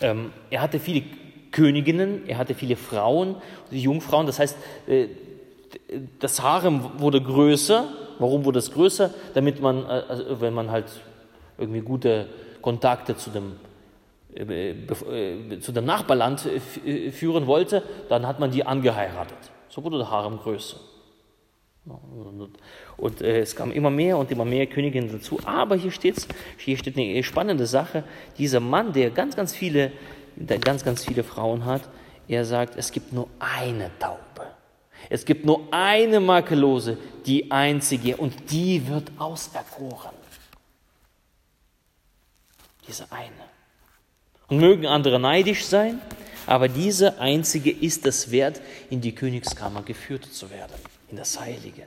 Ähm, er hatte viele Königinnen, er hatte viele Frauen, Jungfrauen, das heißt, äh, das Harem wurde größer. Warum wurde es größer? Damit man, äh, also wenn man halt irgendwie gute Kontakte zu dem, äh, äh, zu dem Nachbarland führen wollte, dann hat man die angeheiratet. So wurde der Harem größer. Und es kam immer mehr und immer mehr Königinnen dazu. Aber hier, steht's, hier steht eine spannende Sache. Dieser Mann, der ganz, ganz viele, der ganz, ganz viele Frauen hat, er sagt, es gibt nur eine Taube. Es gibt nur eine Makellose, die einzige, und die wird auserkoren. Diese eine. Und mögen andere neidisch sein, aber diese einzige ist es wert, in die Königskammer geführt zu werden, in das Heilige.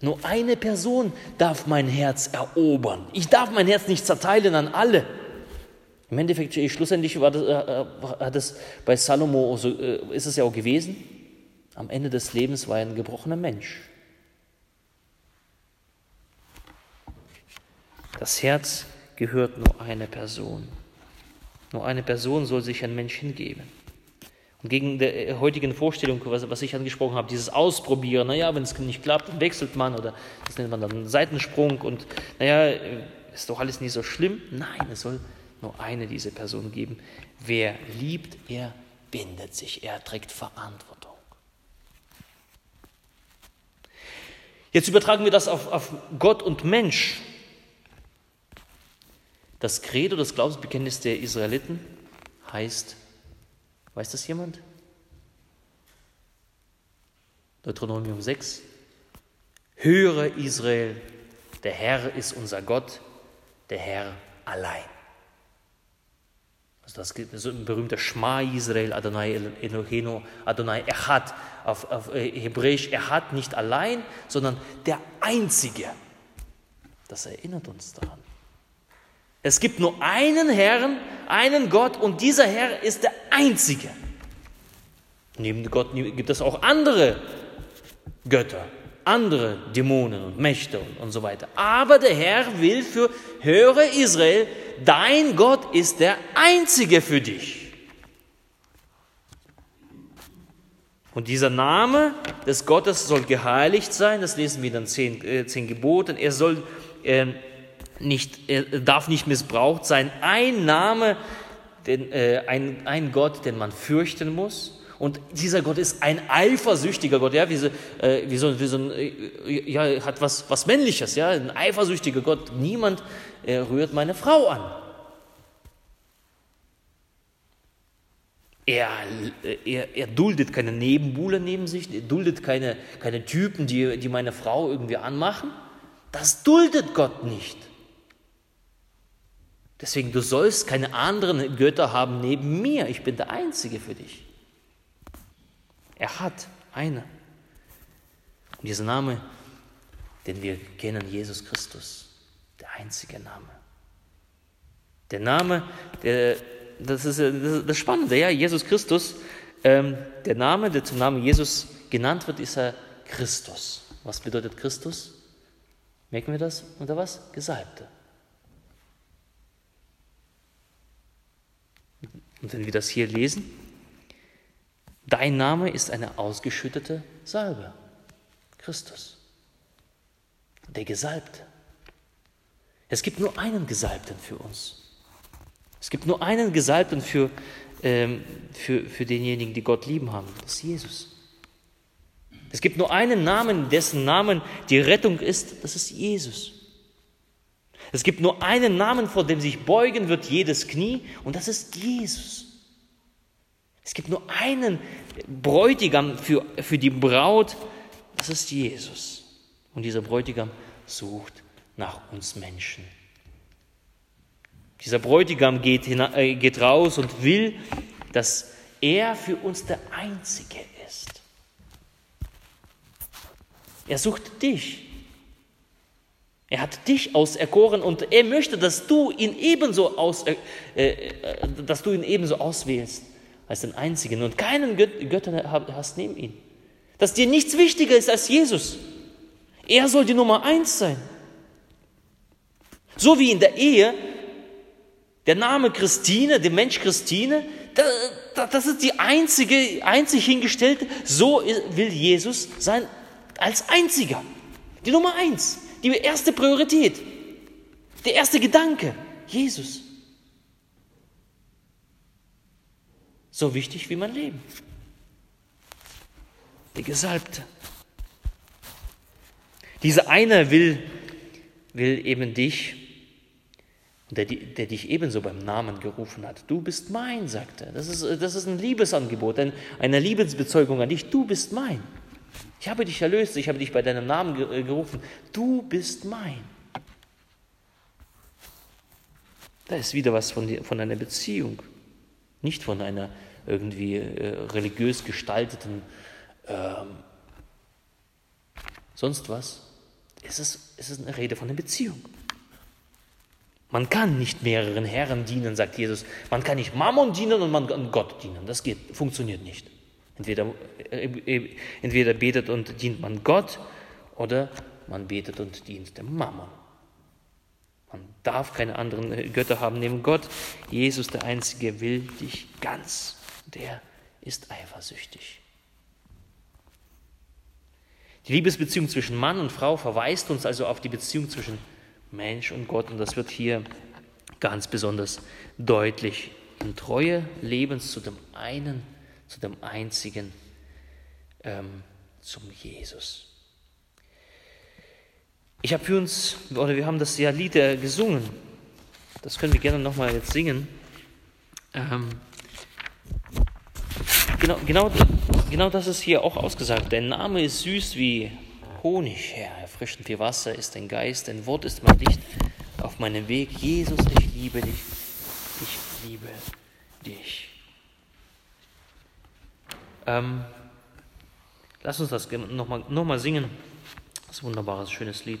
Nur eine Person darf mein Herz erobern. Ich darf mein Herz nicht zerteilen an alle. Im Endeffekt, schlussendlich war das, äh, äh hat es bei Salomo, so, äh, ist es ja auch gewesen. Am Ende des Lebens war er ein gebrochener Mensch. Das Herz gehört nur einer Person. Nur eine Person soll sich ein Mensch hingeben. Und gegen der heutigen Vorstellung, was, was ich angesprochen habe, dieses Ausprobieren, naja, wenn es nicht klappt, wechselt man oder das nennt man dann einen Seitensprung und naja, ist doch alles nicht so schlimm. Nein, es soll nur eine diese Person geben. Wer liebt, er bindet sich, er trägt Verantwortung. Jetzt übertragen wir das auf, auf Gott und Mensch. Das Credo, das Glaubensbekenntnis der Israeliten heißt, weiß das jemand? Deuteronomium 6. Höre Israel, der Herr ist unser Gott, der Herr allein. Also das so ein berühmter Schma Israel, Adonai Elohenu, Adonai Echad, auf, auf äh, Hebräisch Echad nicht allein, sondern der Einzige. Das erinnert uns daran. Es gibt nur einen Herrn, einen Gott und dieser Herr ist der Einzige. Neben Gott gibt es auch andere Götter, andere Dämonen und Mächte und, und so weiter. Aber der Herr will für höre Israel, dein Gott ist der einzige für dich. Und dieser Name des Gottes soll geheiligt sein, das lesen wir den zehn, äh, zehn Geboten. Er soll äh, nicht, er darf nicht missbraucht sein. Ein Name, den, äh, ein, ein Gott, den man fürchten muss. Und dieser Gott ist ein eifersüchtiger Gott, ja, wie so, äh, wie so, wie so ein, äh, ja, hat was, was Männliches, ja, ein eifersüchtiger Gott. Niemand äh, rührt meine Frau an. Er, er, er duldet keine Nebenbuhler neben sich, er duldet keine, keine Typen, die, die meine Frau irgendwie anmachen. Das duldet Gott nicht. Deswegen, du sollst keine anderen Götter haben neben mir. Ich bin der Einzige für dich. Er hat eine. Und dieser Name, den wir kennen, Jesus Christus, der einzige Name. Der Name, der, das ist das Spannende, ja, Jesus Christus, ähm, der Name, der zum Namen Jesus genannt wird, ist er Christus. Was bedeutet Christus? Merken wir das? Unter was? Gesalbte. Und wenn wir das hier lesen, Dein Name ist eine ausgeschüttete Salbe. Christus. Der Gesalbte. Es gibt nur einen Gesalbten für uns. Es gibt nur einen Gesalbten für, ähm, für, für denjenigen, die Gott lieben haben. Das ist Jesus. Es gibt nur einen Namen, dessen Namen die Rettung ist. Das ist Jesus. Es gibt nur einen Namen, vor dem sich beugen wird jedes Knie, und das ist Jesus. Es gibt nur einen Bräutigam für, für die Braut, das ist Jesus. Und dieser Bräutigam sucht nach uns Menschen. Dieser Bräutigam geht, äh, geht raus und will, dass er für uns der Einzige ist. Er sucht dich. Er hat dich auserkoren und er möchte, dass du ihn ebenso, aus, äh, äh, dass du ihn ebenso auswählst als den Einzigen und keinen Götter hast neben ihm. Dass dir nichts wichtiger ist als Jesus. Er soll die Nummer eins sein. So wie in der Ehe der Name Christine, der Mensch Christine, das ist die einzige, einzig hingestellte. So will Jesus sein als einziger. Die Nummer eins, die erste Priorität, der erste Gedanke, Jesus. So wichtig wie mein Leben. Der Gesalbte. Dieser eine will, will eben dich der, der dich ebenso beim Namen gerufen hat. Du bist mein, sagt er. Das ist, das ist ein Liebesangebot, ein, eine Liebesbezeugung an dich. Du bist mein. Ich habe dich erlöst, ich habe dich bei deinem Namen äh, gerufen. Du bist mein. Da ist wieder was von, von einer Beziehung, nicht von einer irgendwie äh, religiös gestalteten ähm, sonst was. Es ist, es ist eine Rede von einer Beziehung. Man kann nicht mehreren Herren dienen, sagt Jesus. Man kann nicht Mammon dienen und man kann Gott dienen. Das geht, funktioniert nicht. Entweder, äh, äh, entweder betet und dient man Gott oder man betet und dient dem Mammon. Man darf keine anderen äh, Götter haben neben Gott. Jesus, der Einzige, will dich ganz. Der ist eifersüchtig. Die Liebesbeziehung zwischen Mann und Frau verweist uns also auf die Beziehung zwischen Mensch und Gott. Und das wird hier ganz besonders deutlich. In Treue Lebens zu dem einen, zu dem einzigen, ähm, zum Jesus. Ich habe für uns, oder wir haben das ja Lied gesungen, das können wir gerne nochmal jetzt singen. Ähm, genau, genau, genau das ist hier auch ausgesagt. Dein Name ist süß wie Honig, Herr, erfrischend wie Wasser ist dein Geist, dein Wort ist mein Licht auf meinem Weg. Jesus, ich liebe dich, ich liebe dich. Ähm, lass uns das nochmal noch mal singen. Das ist ein wunderbares, schönes Lied.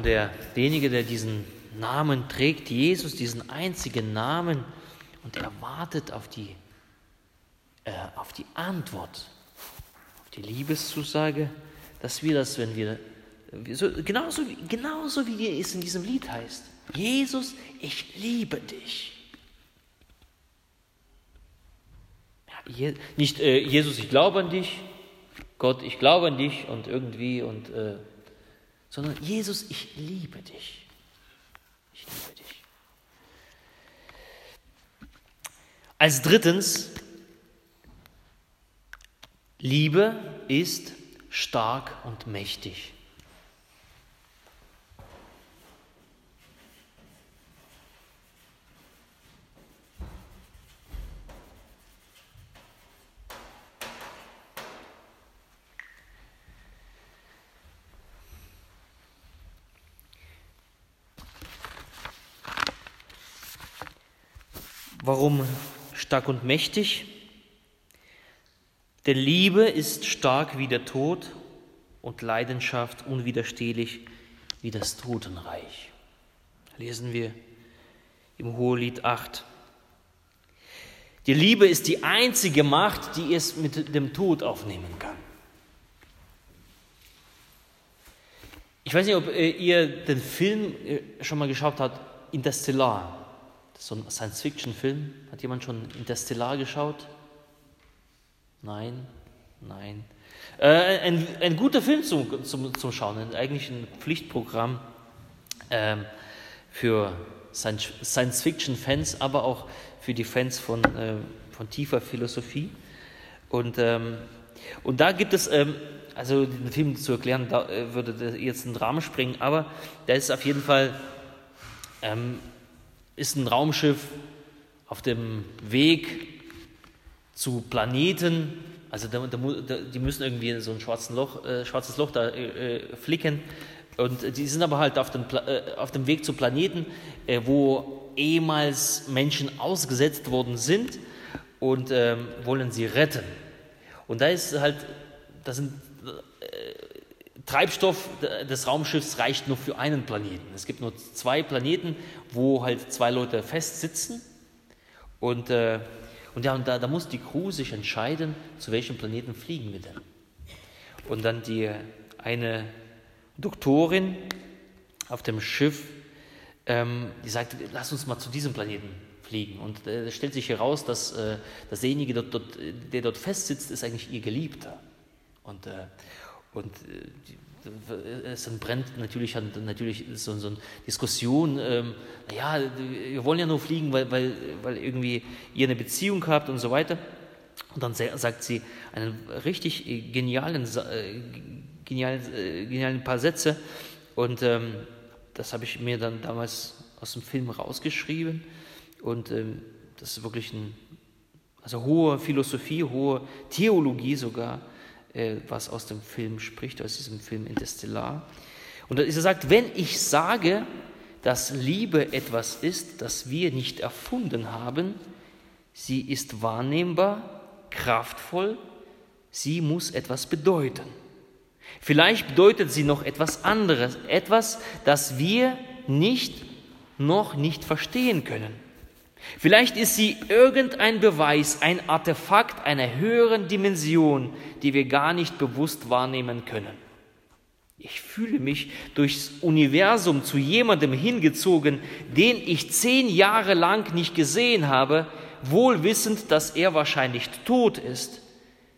und der, derjenige, der diesen Namen trägt, Jesus, diesen einzigen Namen, und er wartet auf die, äh, auf die Antwort, auf die Liebeszusage, dass wir das, wenn wir, wir so, genauso, wie- genauso wie es in diesem Lied heißt, Jesus, ich liebe dich. Ja, Je, nicht äh, Jesus, ich glaube an dich, Gott, ich glaube an dich und irgendwie und äh, sondern Jesus, ich liebe dich. Ich liebe dich. Als drittens, Liebe ist stark und mächtig. Warum stark und mächtig? Denn Liebe ist stark wie der Tod und Leidenschaft unwiderstehlich wie das Totenreich. Lesen wir im Hohelied 8. Die Liebe ist die einzige Macht, die es mit dem Tod aufnehmen kann. Ich weiß nicht, ob äh, ihr den Film äh, schon mal geschaut habt, Interstellar. So ein Science-Fiction-Film. Hat jemand schon Interstellar geschaut? Nein, nein. Äh, ein, ein guter Film zum, zum, zum Schauen, eigentlich ein Pflichtprogramm ähm, für Science- Science-Fiction-Fans, aber auch für die Fans von, äh, von tiefer Philosophie. Und, ähm, und da gibt es, ähm, also den Film zu erklären, da äh, würde jetzt einen Rahmen sprengen, aber da ist auf jeden Fall ähm, ist ein Raumschiff auf dem Weg zu Planeten, also da, da, da, die müssen irgendwie in so ein schwarzen Loch, äh, schwarzes Loch da äh, äh, flicken und die sind aber halt auf dem, äh, auf dem Weg zu Planeten, äh, wo ehemals Menschen ausgesetzt worden sind und ähm, wollen sie retten. Und da ist halt, das sind Treibstoff des Raumschiffs reicht nur für einen Planeten. Es gibt nur zwei Planeten, wo halt zwei Leute festsitzen. Und, äh, und ja, und da, da muss die Crew sich entscheiden, zu welchem Planeten fliegen wir denn. Und dann die eine Doktorin auf dem Schiff, ähm, die sagt, lass uns mal zu diesem Planeten fliegen. Und äh, es stellt sich heraus, dass, äh, dass derjenige, dort, dort, der dort festsitzt, ist eigentlich ihr Geliebter. Und, äh, und äh, die, es entbrennt natürlich, natürlich so, so eine Diskussion, ähm, naja, wir wollen ja nur fliegen, weil, weil, weil irgendwie ihr eine Beziehung habt und so weiter. Und dann sa- sagt sie einen richtig äh, genialen, äh, genialen, äh, genialen paar Sätze. Und ähm, das habe ich mir dann damals aus dem Film rausgeschrieben. Und ähm, das ist wirklich ein, also hohe Philosophie, hohe Theologie sogar, äh, was aus dem Film spricht, aus diesem Film Interstellar. Und er sagt, wenn ich sage, dass Liebe etwas ist, das wir nicht erfunden haben, sie ist wahrnehmbar, kraftvoll, sie muss etwas bedeuten. Vielleicht bedeutet sie noch etwas anderes, etwas, das wir nicht noch nicht verstehen können. Vielleicht ist sie irgendein Beweis, ein Artefakt einer höheren Dimension, die wir gar nicht bewusst wahrnehmen können. Ich fühle mich durchs Universum zu jemandem hingezogen, den ich zehn Jahre lang nicht gesehen habe, wohl wissend, dass er wahrscheinlich tot ist.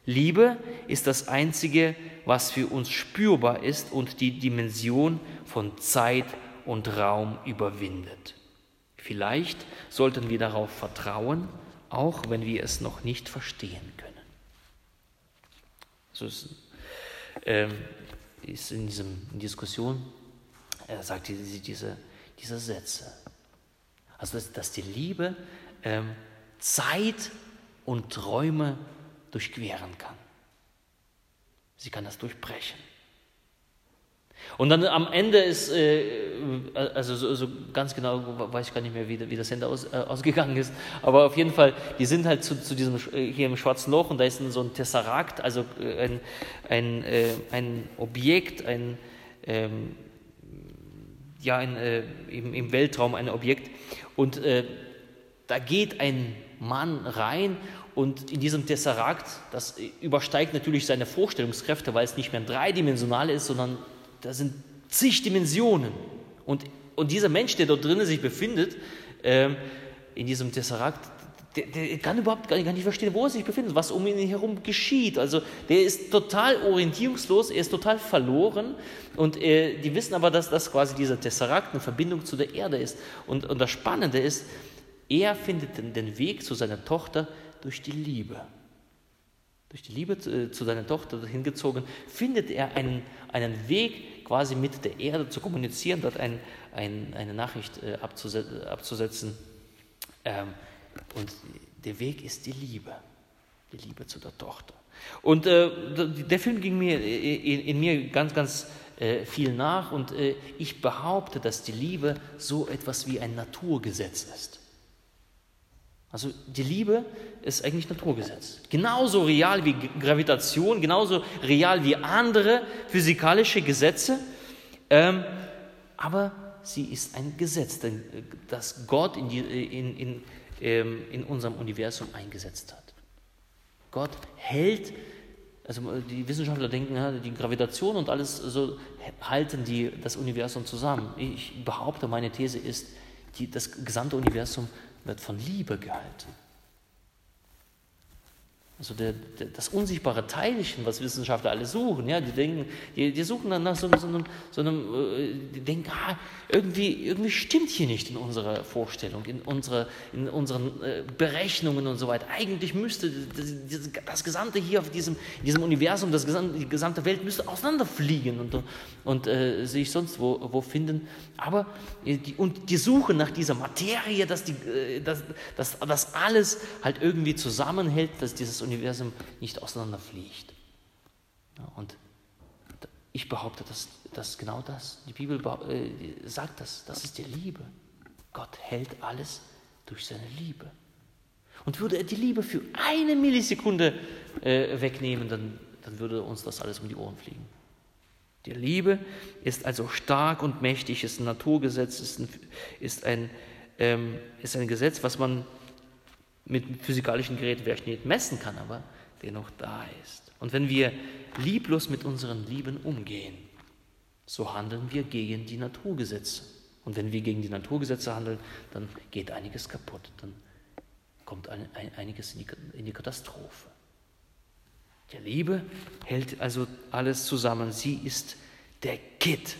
Liebe ist das Einzige, was für uns spürbar ist und die Dimension von Zeit und Raum überwindet. Vielleicht sollten wir darauf vertrauen, auch wenn wir es noch nicht verstehen können. So ist, ähm, ist in dieser Diskussion, er sagt diese, diese, diese Sätze. Also, dass, dass die Liebe ähm, Zeit und Räume durchqueren kann. Sie kann das durchbrechen. Und dann am Ende ist, äh, also so, so, ganz genau weiß ich gar nicht mehr, wie, wie das Ende aus, äh, ausgegangen ist, aber auf jeden Fall, die sind halt zu, zu diesem, äh, hier im Schwarzen Loch und da ist so ein Tesserakt, also äh, ein, ein, äh, ein Objekt, ein, ähm, ja, ein, äh, im, im, Weltraum ein Objekt. Und da geht ein Mann rein und in diesem Tesserakt, das übersteigt natürlich seine Vorstellungskräfte, weil es nicht mehr dreidimensional ist, sondern da sind zig Dimensionen. Und, und dieser Mensch, der dort drinnen sich befindet, ähm, in diesem Tesserakt, der, der, kann überhaupt gar nicht verstehen, wo er sich befindet, was um ihn herum geschieht. Also der ist total orientierungslos, er ist total verloren. Und äh, die wissen aber, dass das quasi dieser Tesserakt eine Verbindung zu der Erde ist. Und, und das Spannende ist, er findet den, den Weg zu seiner Tochter durch die Liebe durch die Liebe äh, zu seiner Tochter hingezogen, findet er einen, einen Weg, quasi mit der Erde zu kommunizieren, dort ein, ein, eine Nachricht äh, abzusetzen. Ähm, und der Weg ist die Liebe, die Liebe zu der Tochter. Und äh, der Film ging mir äh, in, mir ganz, ganz äh, viel nach und äh, ich behaupte, dass die Liebe so etwas wie ein Naturgesetz ist. Also die Liebe ist eigentlich Naturgesetz. Genauso real wie Gravitation, genauso real wie andere physikalische Gesetze. Ähm, aber sie ist ein Gesetz, das Gott in, die, in, in, ähm, in unserem Universum eingesetzt hat. Gott hält, also die Wissenschaftler denken, die Gravitation und alles so halten die, das Universum zusammen. Ich behaupte, meine These ist, die, das gesamte Universum wird von Liebe gehalten. Also der, der, das unsichtbare Teilchen, was Wissenschaftler alle suchen, ja, die denken, die, die suchen dann nach so, so, einem, so einem, äh, die denken, ah, irgendwie, irgendwie stimmt hier nicht in unserer Vorstellung, in, unsere, in unseren äh, Berechnungen und so weiter. Eigentlich müsste das, das, Gesamte hier auf diesem, diesem Universum, das gesamte, die gesamte Welt müsste auseinanderfliegen und, und äh, sich sonst wo, wo finden. Aber äh, die, und die Suche nach dieser Materie, dass, die, äh, dass, dass, dass alles halt irgendwie zusammenhält, dass dieses Universum Universum nicht auseinanderfliegt. Und ich behaupte, dass, dass genau das, die Bibel äh, sagt das, das ist die Liebe. Gott hält alles durch seine Liebe. Und würde er die Liebe für eine Millisekunde äh, wegnehmen, dann, dann würde uns das alles um die Ohren fliegen. Die Liebe ist also stark und mächtig, ist ein Naturgesetz, ist ein, ist ein, ähm, ist ein Gesetz, was man mit physikalischen Geräten vielleicht nicht messen kann, aber der noch da ist. Und wenn wir lieblos mit unseren Lieben umgehen, so handeln wir gegen die Naturgesetze. Und wenn wir gegen die Naturgesetze handeln, dann geht einiges kaputt, dann kommt ein, ein, einiges in die, in die Katastrophe. Die Liebe hält also alles zusammen. Sie ist der Kitt.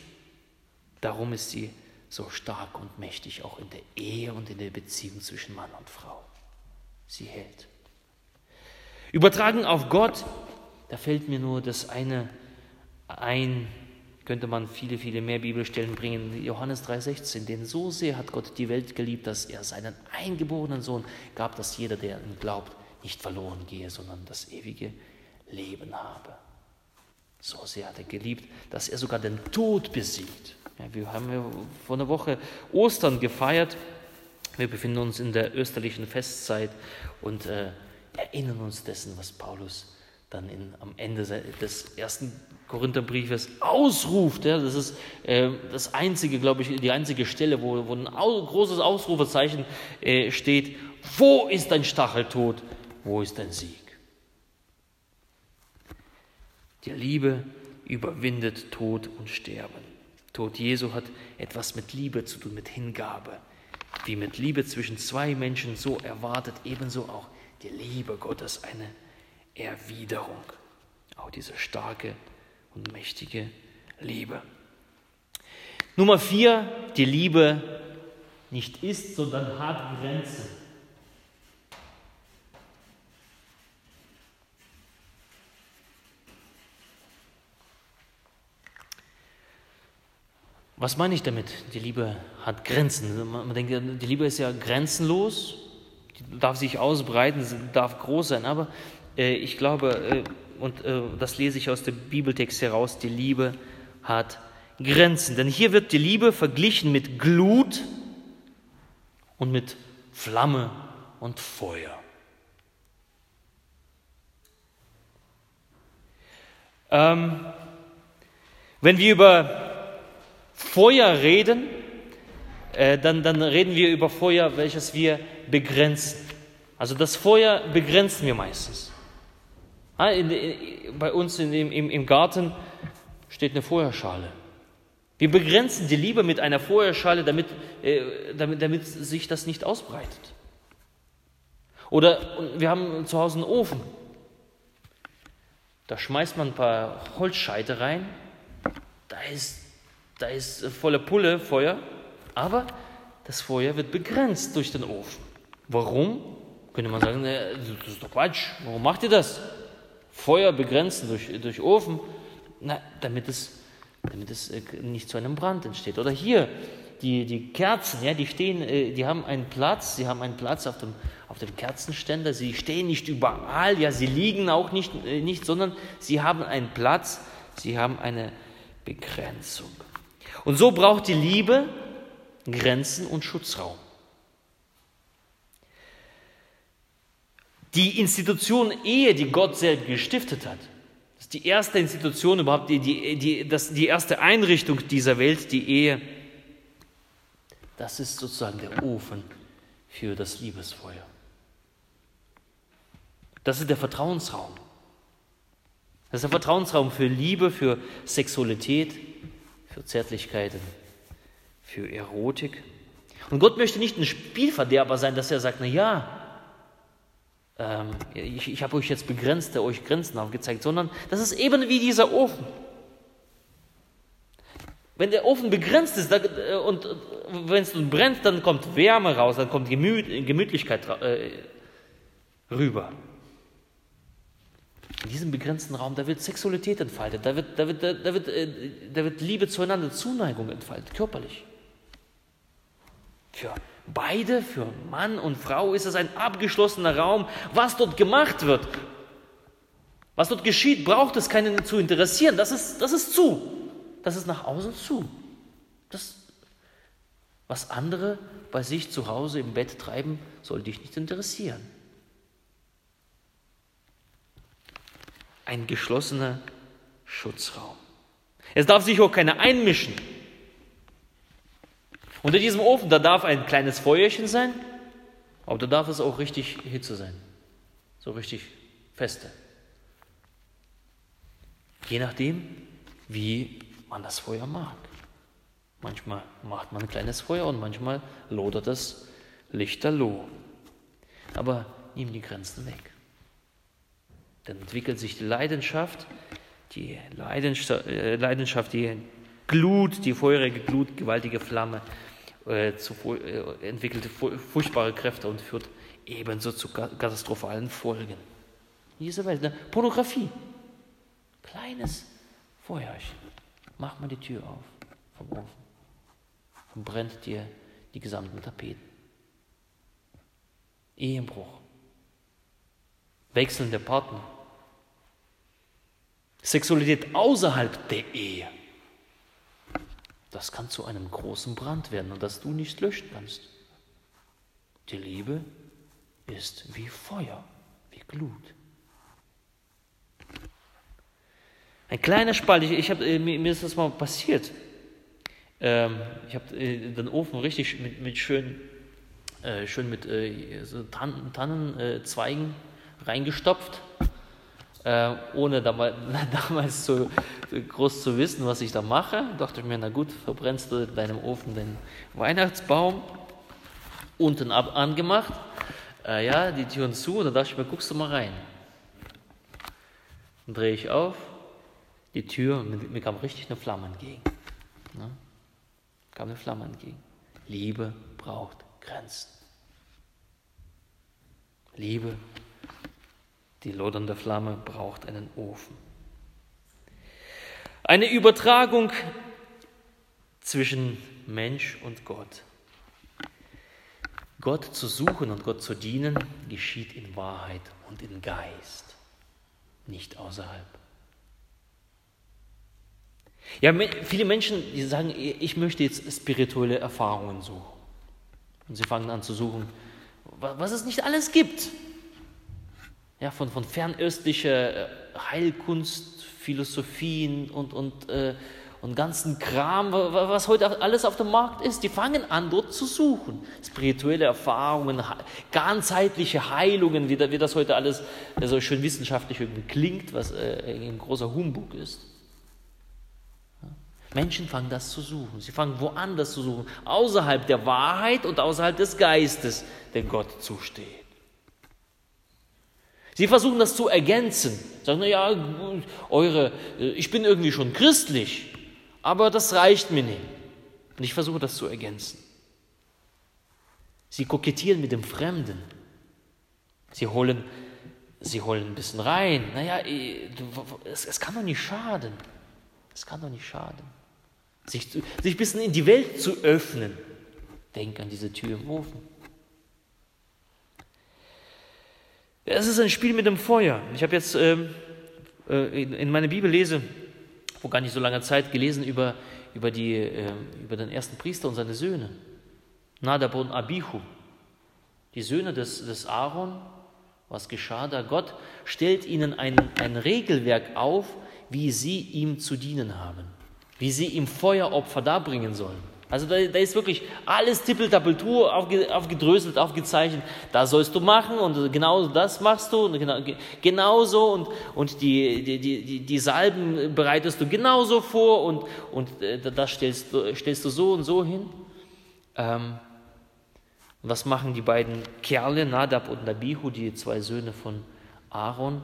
Darum ist sie so stark und mächtig auch in der Ehe und in der Beziehung zwischen Mann und Frau sie hält. Übertragen auf Gott, da fällt mir nur das eine ein, könnte man viele, viele mehr Bibelstellen bringen. Johannes 3,16, denn so sehr hat Gott die Welt geliebt, dass er seinen eingeborenen Sohn gab, dass jeder, der ihn glaubt, nicht verloren gehe, sondern das ewige Leben habe. So sehr hat er geliebt, dass er sogar den Tod besiegt. Ja, wir haben ja vor einer Woche Ostern gefeiert wir befinden uns in der österlichen Festzeit und äh, erinnern uns dessen, was Paulus dann in, am Ende des ersten Korintherbriefes ausruft. Ja, das ist äh, das einzige, glaube ich, die einzige Stelle, wo, wo ein au großes Ausrufezeichen äh, steht. Wo ist dein Stacheltod? Wo ist dein Sieg? Die Liebe überwindet Tod und Sterben. Tod Jesu hat etwas mit Liebe zu tun, mit Hingabe. Wie mit Liebe zwischen zwei Menschen, so erwartet ebenso auch die Liebe Gottes eine Erwiderung. Auch diese starke und mächtige Liebe. Nummer vier, die Liebe nicht ist, sondern hat Grenzen. Was meine ich damit? Die Liebe hat Grenzen. Man denkt, die Liebe ist ja grenzenlos, die darf sich ausbreiten, darf groß sein, aber äh, ich glaube, äh, und äh, das lese ich aus dem Bibeltext heraus, die Liebe hat Grenzen. Denn hier wird die Liebe verglichen mit Glut und mit Flamme und Feuer. Ähm, wenn wir über Feuer reden, äh, dann, dann reden wir über Feuer, welches wir begrenzen. Also das Feuer begrenzen wir meistens. Ah, bei uns im Garten steht eine Feuerschale. Wir begrenzen die Liebe mit einer Feuerschale, damit, äh, damit, damit sich das nicht ausbreitet. Oder wir haben zu Hause einen Ofen. Da schmeißt man ein paar Holzscheite rein. Da ist da ist volle Pulle Feuer, aber das Feuer wird begrenzt durch den Ofen. Warum? Könnte man sagen, das ist doch Quatsch. Warum macht ihr das? Feuer begrenzen durch, durch Ofen? Na, damit es, damit es äh, nicht zu einem Brand entsteht. Oder hier, die, die Kerzen, ja, die stehen, äh, die haben einen Platz, sie haben einen Platz auf dem, auf dem Kerzenständer, sie stehen nicht überall, ja, sie liegen auch nicht, äh, nicht, sondern sie haben einen Platz, sie haben eine Begrenzung. Und so braucht die Liebe Grenzen und Schutzraum. Die Institution Ehe, die Gott selbst gestiftet hat, das ist die erste Institution überhaupt, die, die, die, das, die erste Einrichtung dieser Welt, die Ehe, das ist sozusagen der Ofen für das Liebesfeuer. Das ist der Vertrauensraum. Das ist der Vertrauensraum für Liebe, für Sexualität, für Zärtlichkeiten, für Erotik. Und Gott möchte nicht ein Spielverderber sein, dass er sagt, na ja, ähm, ich, ich habe euch jetzt begrenzt, euch Grenzen aufgezeigt, sondern das ist eben wie dieser Ofen. Wenn der Ofen begrenzt ist äh, und wenn es brennt, dann kommt Wärme raus, dann kommt Gemütlichkeit äh, rüber. In diesem begrenzten Raum, da wird Sexualität entfaltet, da wird, da wird, da wird, äh, da wird Liebe zueinander, Zuneigung entfaltet, körperlich. Für beide, für Mann und Frau ist es ein abgeschlossener Raum. Was dort gemacht wird, was dort geschieht, braucht es keinen zu interessieren. Das ist, das ist zu. Das ist nach außen zu. Das, was andere bei sich zu Hause im Bett treiben, soll dich nicht interessieren. Ein geschlossener Schutzraum. Es darf sich auch keiner einmischen. Unter diesem Ofen, da darf ein kleines Feuerchen sein, aber da darf es auch richtig Hitze sein. So richtig feste. Je nachdem, wie man das Feuer mag. Manchmal macht man ein kleines Feuer und manchmal lodert es lichterloh. Aber nimm die Grenzen weg. Dann entwickelt sich die Leidenschaft, die äh, Leidenschaft, die Glut, die feurige Glut, gewaltige Flamme, äh, äh, entwickelt furchtbare Kräfte und führt ebenso zu katastrophalen Folgen. Diese Welt, ne? Pornografie. Kleines Feuerchen. Mach mal die Tür auf vom Ofen und brennt dir die gesamten Tapeten. Ehebruch wechselnde Partner. Sexualität außerhalb der Ehe. Das kann zu einem großen Brand werden und das du nicht löschen kannst. Die Liebe ist wie Feuer, wie Glut. Ein kleiner Spalt, ich, ich hab, äh, mir ist das mal passiert. Ähm, ich habe äh, den Ofen richtig mit, mit schön, äh, schön mit äh, so Tannen, Tannenzweigen reingestopft, äh, ohne damals, damals so groß zu wissen, was ich da mache. Dachte ich mir, na gut, verbrennst du in deinem Ofen den Weihnachtsbaum. unten ab angemacht, äh, ja, die Türen zu, und da dachte ich mir, guckst du mal rein. Dann drehe ich auf, die Tür, mir, mir kam richtig eine Flamme entgegen. Ne? Kam eine Flamme entgegen. Liebe braucht Grenzen. Liebe, die lodernde Flamme braucht einen Ofen. Eine Übertragung zwischen Mensch und Gott. Gott zu suchen und Gott zu dienen geschieht in Wahrheit und in Geist, nicht außerhalb. Ja, viele Menschen, die sagen, ich möchte jetzt spirituelle Erfahrungen suchen. Und sie fangen an zu suchen, was es nicht alles gibt. Ja, von, von fernöstlicher äh, Heilkunst, Philosophien und, und, äh, und ganzen Kram, was heute alles auf dem Markt ist. Die fangen an, dort zu suchen. Spirituelle Erfahrungen, ganzheitliche Heilungen, wie, wie das heute alles so schön wissenschaftlich irgendwie klingt, was äh, ein großer Humbug ist. Menschen fangen das zu suchen. Sie fangen woanders zu suchen, außerhalb der Wahrheit und außerhalb des Geistes, der Gott zusteht. Sie versuchen das zu ergänzen. Sagen, naja, eure, ich bin irgendwie schon christlich, aber das reicht mir nicht. Und ich versuche das zu ergänzen. Sie kokettieren mit dem Fremden. Sie holen, sie holen ein bisschen rein. Naja, es, es kann doch nicht schaden. Es kann doch nicht schaden sich, sich ein bisschen in die Welt zu öffnen. Denk an diese Tür im Ofen. Es ist ein Spiel mit dem Feuer. Ich habe jetzt ähm, äh, in, in meiner Bibel lese, vor gar nicht so langer Zeit, gelesen über, über, die, äh, über den ersten Priester und seine Söhne. Nadab und Abihu. Die Söhne des, des Aaron. Was geschah da? Gott stellt ihnen ein, ein Regelwerk auf, wie sie ihm zu dienen haben wie sie ihm Feueropfer darbringen sollen. Also da, da ist wirklich alles tippeltappeltur aufge, aufgedröselt, aufgezeichnet. Da sollst du machen und genau das machst du und genau, genauso und, und die, die, die, die Salben bereitest du genauso vor und, und äh, das stellst du, stellst du so und so hin. Ähm, was machen die beiden Kerle, Nadab und Nabihu, die zwei Söhne von Aaron?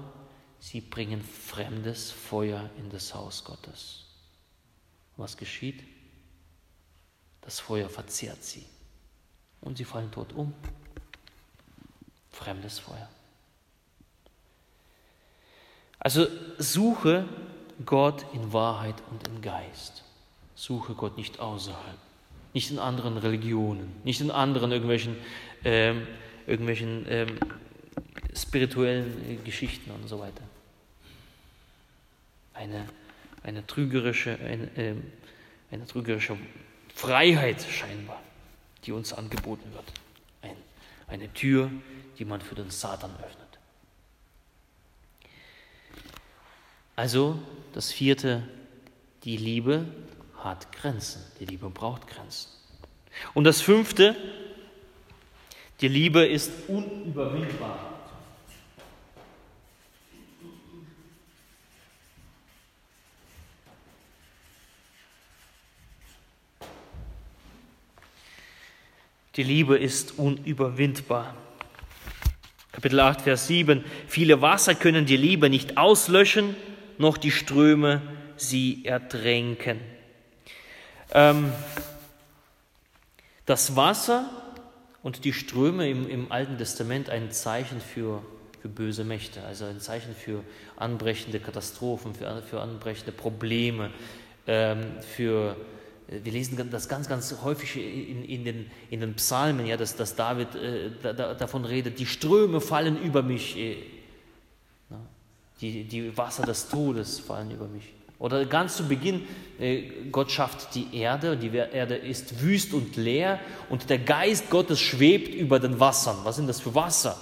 Sie bringen fremdes Feuer in das Haus Gottes. Was geschieht? Das Feuer verzehrt sie und sie fallen tot um. Fremdes Feuer. Also suche Gott in Wahrheit und im Geist. Suche Gott nicht außerhalb, nicht in anderen Religionen, nicht in anderen irgendwelchen, ähm, irgendwelchen ähm, spirituellen Geschichten und so weiter. Eine eine trügerische, eine, äh, eine trügerische Freiheit scheinbar, die uns angeboten wird. Ein, eine Tür, die man für den Satan öffnet. Also das vierte, die Liebe hat Grenzen. Die Liebe braucht Grenzen. Und das fünfte, die Liebe ist unüberwindbar. Die Liebe ist unüberwindbar. Kapitel 8, Vers 7. Viele Wasser können die Liebe nicht auslöschen, noch die Ströme sie ertränken. Ähm, das Wasser und die Ströme im, im Alten Testament ein Zeichen für, für böse Mächte, also ein Zeichen für anbrechende Katastrophen, für, für anbrechende Probleme, ähm, für wir lesen das ganz, ganz häufig in, in, den, in den Psalmen, ja, dass, dass David äh, da, davon redet, die Ströme fallen über mich, äh, die, die Wasser des Todes fallen über mich. Oder ganz zu Beginn, äh, Gott schafft die Erde, die Erde ist wüst und leer und der Geist Gottes schwebt über den Wassern. Was sind das für Wasser?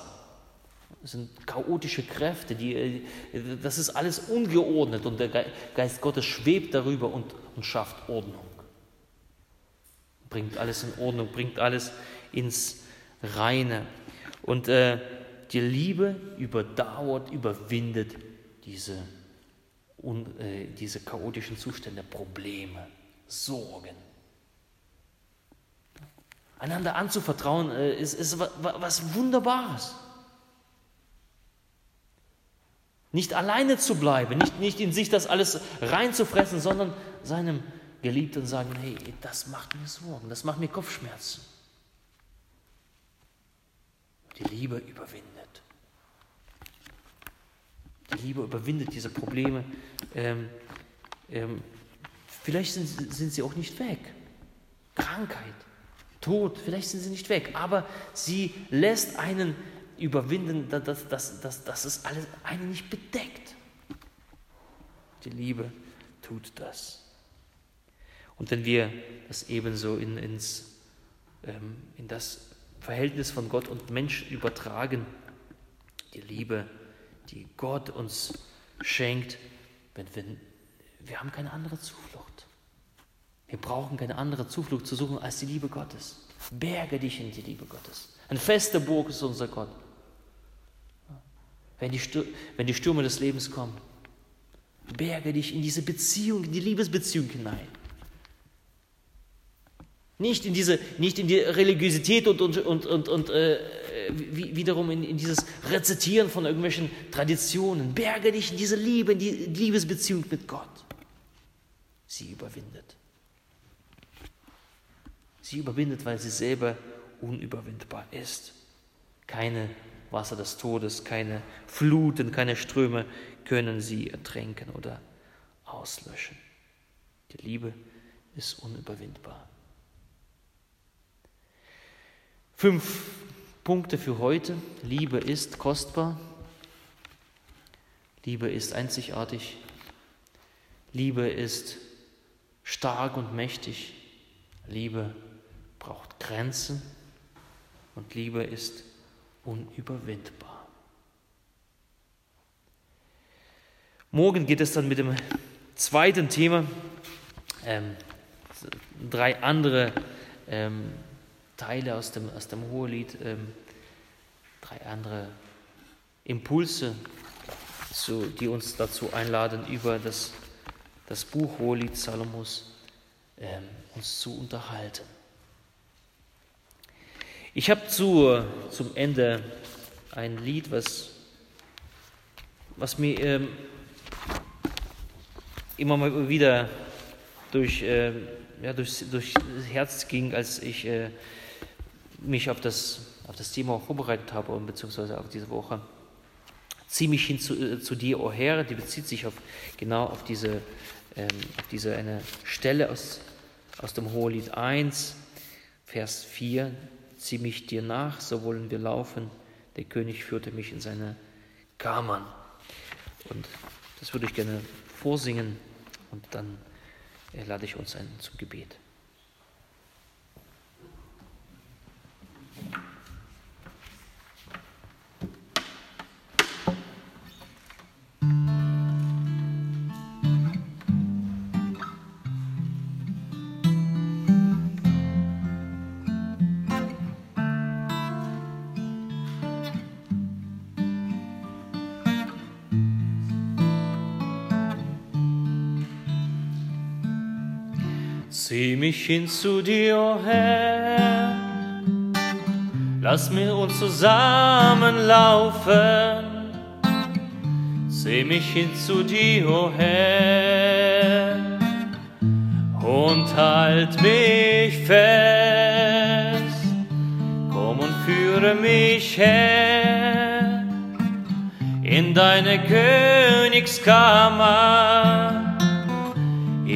Das sind chaotische Kräfte, die, äh, das ist alles ungeordnet und der Geist Gottes schwebt darüber und, und schafft Ordnung bringt alles in Ordnung, bringt alles ins Reine. Und äh, die Liebe überdauert, überwindet diese, un, äh, diese chaotischen Zustände, Probleme, Sorgen. Einander anzuvertrauen äh, ist, ist was Wunderbares. Nicht alleine zu bleiben, nicht, nicht in sich das alles reinzufressen, sondern seinem Geliebten sagen, hey, das macht mir Sorgen, das macht mir Kopfschmerzen. Die Liebe überwindet. Die Liebe überwindet diese Probleme. Ähm, ähm, vielleicht sind, sind sie auch nicht weg. Krankheit, Tod, vielleicht sind sie nicht weg, aber sie lässt einen überwinden, dass, dass, dass, dass es alles einen nicht bedeckt. Die Liebe tut das. Und wenn wir das ebenso in, ins, ähm, in das Verhältnis von Gott und Mensch übertragen, die Liebe, die Gott uns schenkt, wenn, wenn, wir haben keine andere Zuflucht. Wir brauchen keine andere Zuflucht zu suchen als die Liebe Gottes. Berge dich in die Liebe Gottes. Eine feste Burg ist unser Gott. Wenn die, wenn die Stürme des Lebens kommen, berge dich in diese Beziehung, in die Liebesbeziehung hinein. Nicht in, diese, nicht in die Religiosität und, und, und, und, und äh, wiederum in, in, dieses Rezitieren von irgendwelchen Traditionen. Berge dich in diese Liebe, in die Liebesbeziehung mit Gott. Sie überwindet. Sie überwindet, weil sie selber unüberwindbar ist. Keine Wasser des Todes, keine Fluten, keine Ströme können sie ertränken oder auslöschen. Die Liebe ist unüberwindbar. Fünf Punkte für heute. Liebe ist kostbar. Liebe ist einzigartig. Liebe ist stark und mächtig. Liebe braucht Grenzen und Liebe ist unüberwindbar. Morgen geht es dann mit dem zweiten Thema, ähm, drei andere ähm, Teile aus dem, aus dem Hohelied, ähm, drei andere Impulse, zu, die uns dazu einladen, über das, das Buch Hohelied Salomos ähm, uns zu unterhalten. Ich habe zu, zum Ende ein Lied, was, was mir ähm, immer mal wieder durch, äh, ja, durch, durch das Herz ging, als ich äh, mich auf das, auf das Thema vorbereitet habe, beziehungsweise auf diese Woche. Zieh mich hin zu, äh, zu dir, o oh Herr, die bezieht sich auf, genau auf diese, ähm, auf diese eine Stelle aus, aus dem Hohelied 1, Vers 4 zieh mich dir nach, so wollen wir laufen. Der König führte mich in seine Kammern. Und das würde ich gerne vorsingen und dann lade ich uns ein zum Gebet. Zieh mich hin zu dir, oh Herr, lass mir uns zusammenlaufen. Zieh mich hin zu dir, oh Herr, und halt mich fest. Komm und führe mich her in deine Königskammer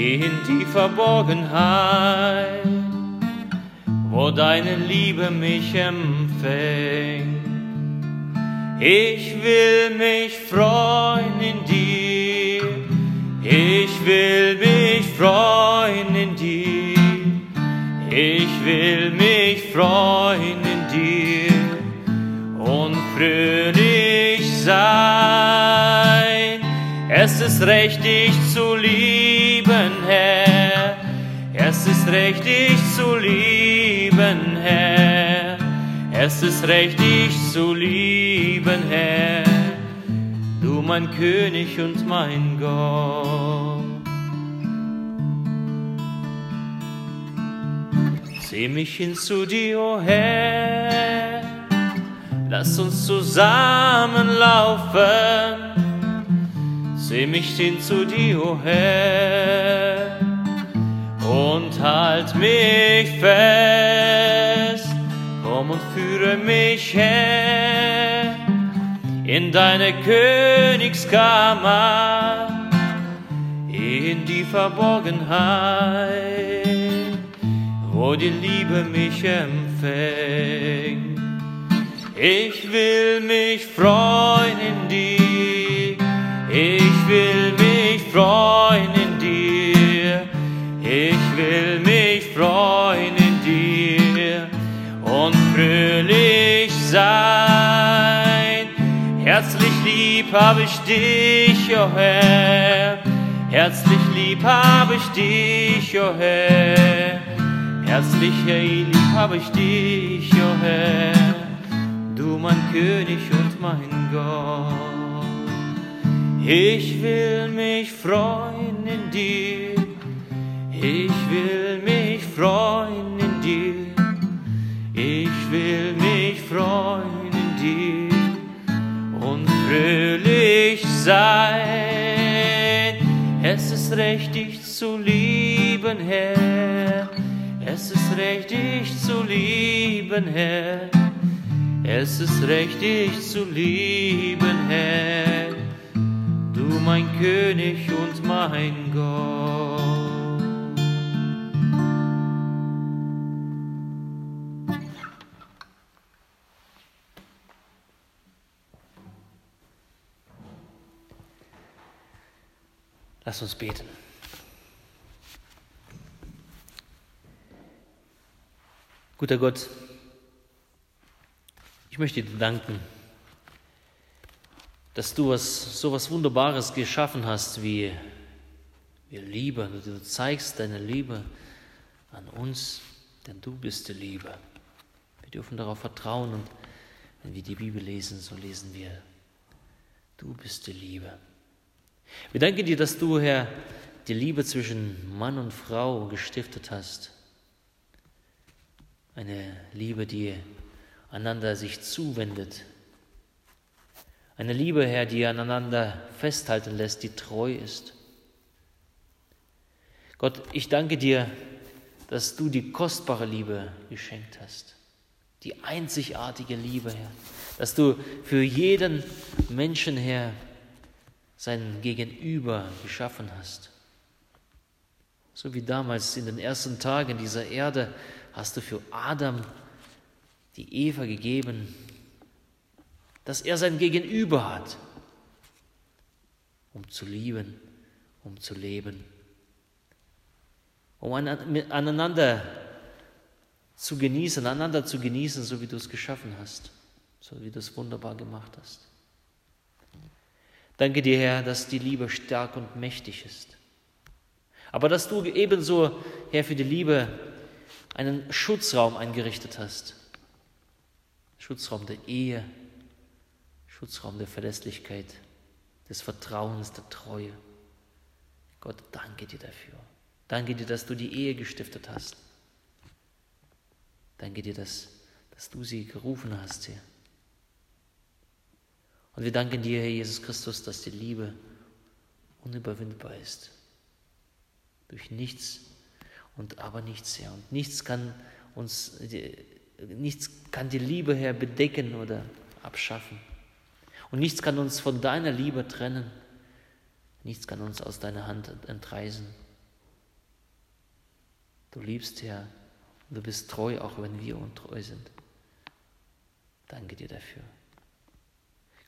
in die Verborgenheit, wo deine Liebe mich empfängt. Ich will mich freuen in dir, ich will mich freuen in dir, ich will mich freuen in dir und fröhlich sein. Es ist recht, dich zu lieben, Herr. Es ist recht, dich zu lieben, Herr. Es ist recht, dich zu lieben, Herr. Du mein König und mein Gott. Seh mich hin zu dir, o oh Herr, lass uns zusammenlaufen. Seh mich hin zu dir, o oh Herr, und halt mich fest. Komm und führe mich her in deine Königskammer, in die Verborgenheit, wo die Liebe mich empfängt. Ich will mich freuen in dir, will mich freuen in dir, ich will mich freuen in dir und fröhlich sein. Herzlich lieb habe ich dich, o oh Herr, herzlich lieb habe ich dich, o oh Herr, herzlich lieb habe ich dich, o oh Herr, du mein König und mein Gott. Ich will mich freuen in dir, ich will mich freuen in dir, ich will mich freuen in dir und fröhlich sein. Es ist recht, dich zu lieben, Herr. Es ist recht, dich zu lieben, Herr. Es ist recht, dich zu lieben, Herr. Mein König und mein Gott. Lass uns beten. Guter Gott, ich möchte dir danken, dass du was, so was Wunderbares geschaffen hast wie, wie Liebe. Du zeigst deine Liebe an uns, denn du bist die Liebe. Wir dürfen darauf vertrauen und wenn wir die Bibel lesen, so lesen wir, du bist die Liebe. Wir danken dir, dass du, Herr, die Liebe zwischen Mann und Frau gestiftet hast. Eine Liebe, die einander sich zuwendet. Eine Liebe, Herr, die aneinander festhalten lässt, die treu ist. Gott, ich danke dir, dass du die kostbare Liebe geschenkt hast. Die einzigartige Liebe, Herr. Dass du für jeden Menschen, Herr, sein Gegenüber geschaffen hast. So wie damals in den ersten Tagen dieser Erde hast du für Adam die Eva gegeben, dass er sein Gegenüber hat, um zu lieben, um zu leben, um aneinander zu genießen, einander zu genießen, so wie du es geschaffen hast, so wie du es wunderbar gemacht hast. Danke dir, Herr, dass die Liebe stark und mächtig ist. Aber dass du ebenso, Herr, für die Liebe einen Schutzraum eingerichtet hast. Schutzraum der Ehe, Schutzraum der Verlässlichkeit, des Vertrauens, der Treue. Gott, danke dir dafür. Danke dir, dass du die Ehe gestiftet hast. Danke dir, dass, dass du sie gerufen hast, Herr. Und wir danken dir, Herr Jesus Christus, dass die Liebe unüberwindbar ist. Durch nichts und aber nichts, Herr. Und nichts kann uns, nichts kann die Liebe, Herr, bedecken oder abschaffen. Und nichts kann uns von deiner Liebe trennen. Nichts kann uns aus deiner Hand entreißen. Du liebst, Herr, und du bist treu, auch wenn wir untreu sind. Danke dir dafür.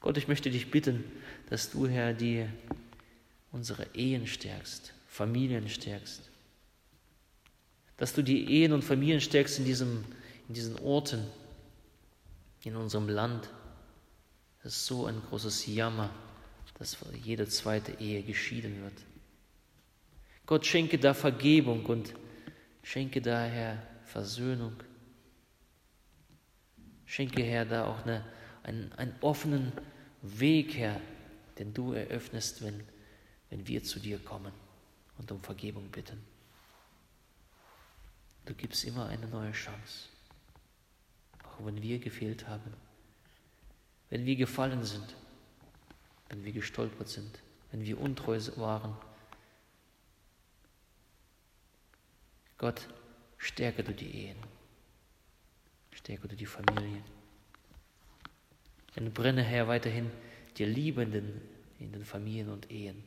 Gott, ich möchte dich bitten, dass du, Herr, die unsere Ehen stärkst, Familien stärkst. Dass du die Ehen und Familien stärkst in, diesem, in diesen Orten, in unserem Land. Das ist so ein großes Jammer, dass jede zweite Ehe geschieden wird. Gott schenke da Vergebung und schenke daher Versöhnung. Schenke, Herr, da auch eine, einen, einen offenen Weg, Herr, den du eröffnest, wenn, wenn wir zu dir kommen und um Vergebung bitten. Du gibst immer eine neue Chance. Auch wenn wir gefehlt haben, wenn wir gefallen sind, wenn wir gestolpert sind, wenn wir untreu waren. Gott, stärke du die Ehen, stärke du die Familien. Entbrenne, Herr, weiterhin die Liebenden in den Familien und Ehen.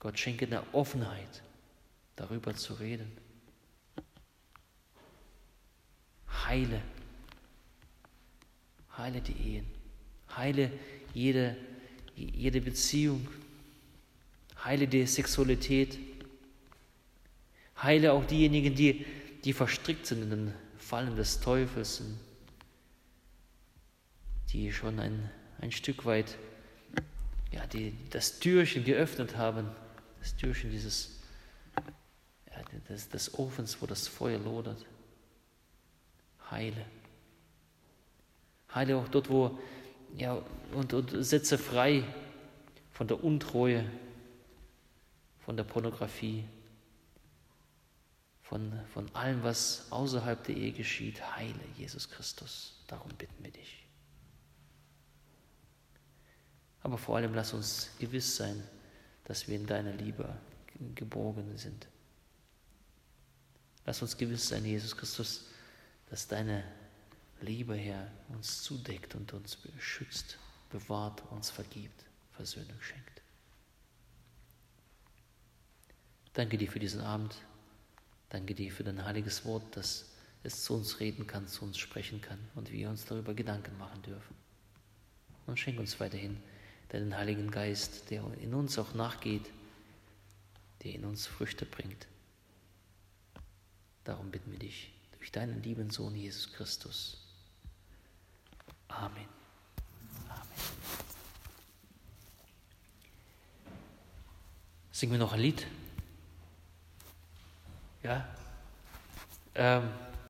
Gott schenke eine Offenheit, darüber zu reden. Heile, heile die Ehen, heile jede, jede Beziehung, heile die Sexualität, heile auch diejenigen, die, die verstrickt sind in den Fallen des Teufels, die schon ein, ein Stück weit ja, die, das Türchen geöffnet haben, das Türchen dieses ja, des, des Ofens, wo das Feuer lodert. Heile. Heile auch dort, wo, ja, und, und setze frei von der Untreue, von der Pornografie, von, von allem, was außerhalb der Ehe geschieht. Heile, Jesus Christus. Darum bitten wir dich. Aber vor allem lass uns gewiss sein, dass wir in deiner Liebe geborgen sind. Lass uns gewiss sein, Jesus Christus, dass deine Liebe, Herr, uns zudeckt und uns beschützt, bewahrt, uns vergibt, Versöhnung schenkt. Danke dir für diesen Abend. Danke dir für dein heiliges Wort, dass es zu uns reden kann, zu uns sprechen kann und wir uns darüber Gedanken machen dürfen. Und schenk uns weiterhin deinen Heiligen Geist, der in uns auch nachgeht, der in uns Früchte bringt. Darum bitten wir dich durch deinen lieben Sohn Jesus Christus. Amen. Amen. Singen wir noch ein Lied? Ja? Ähm.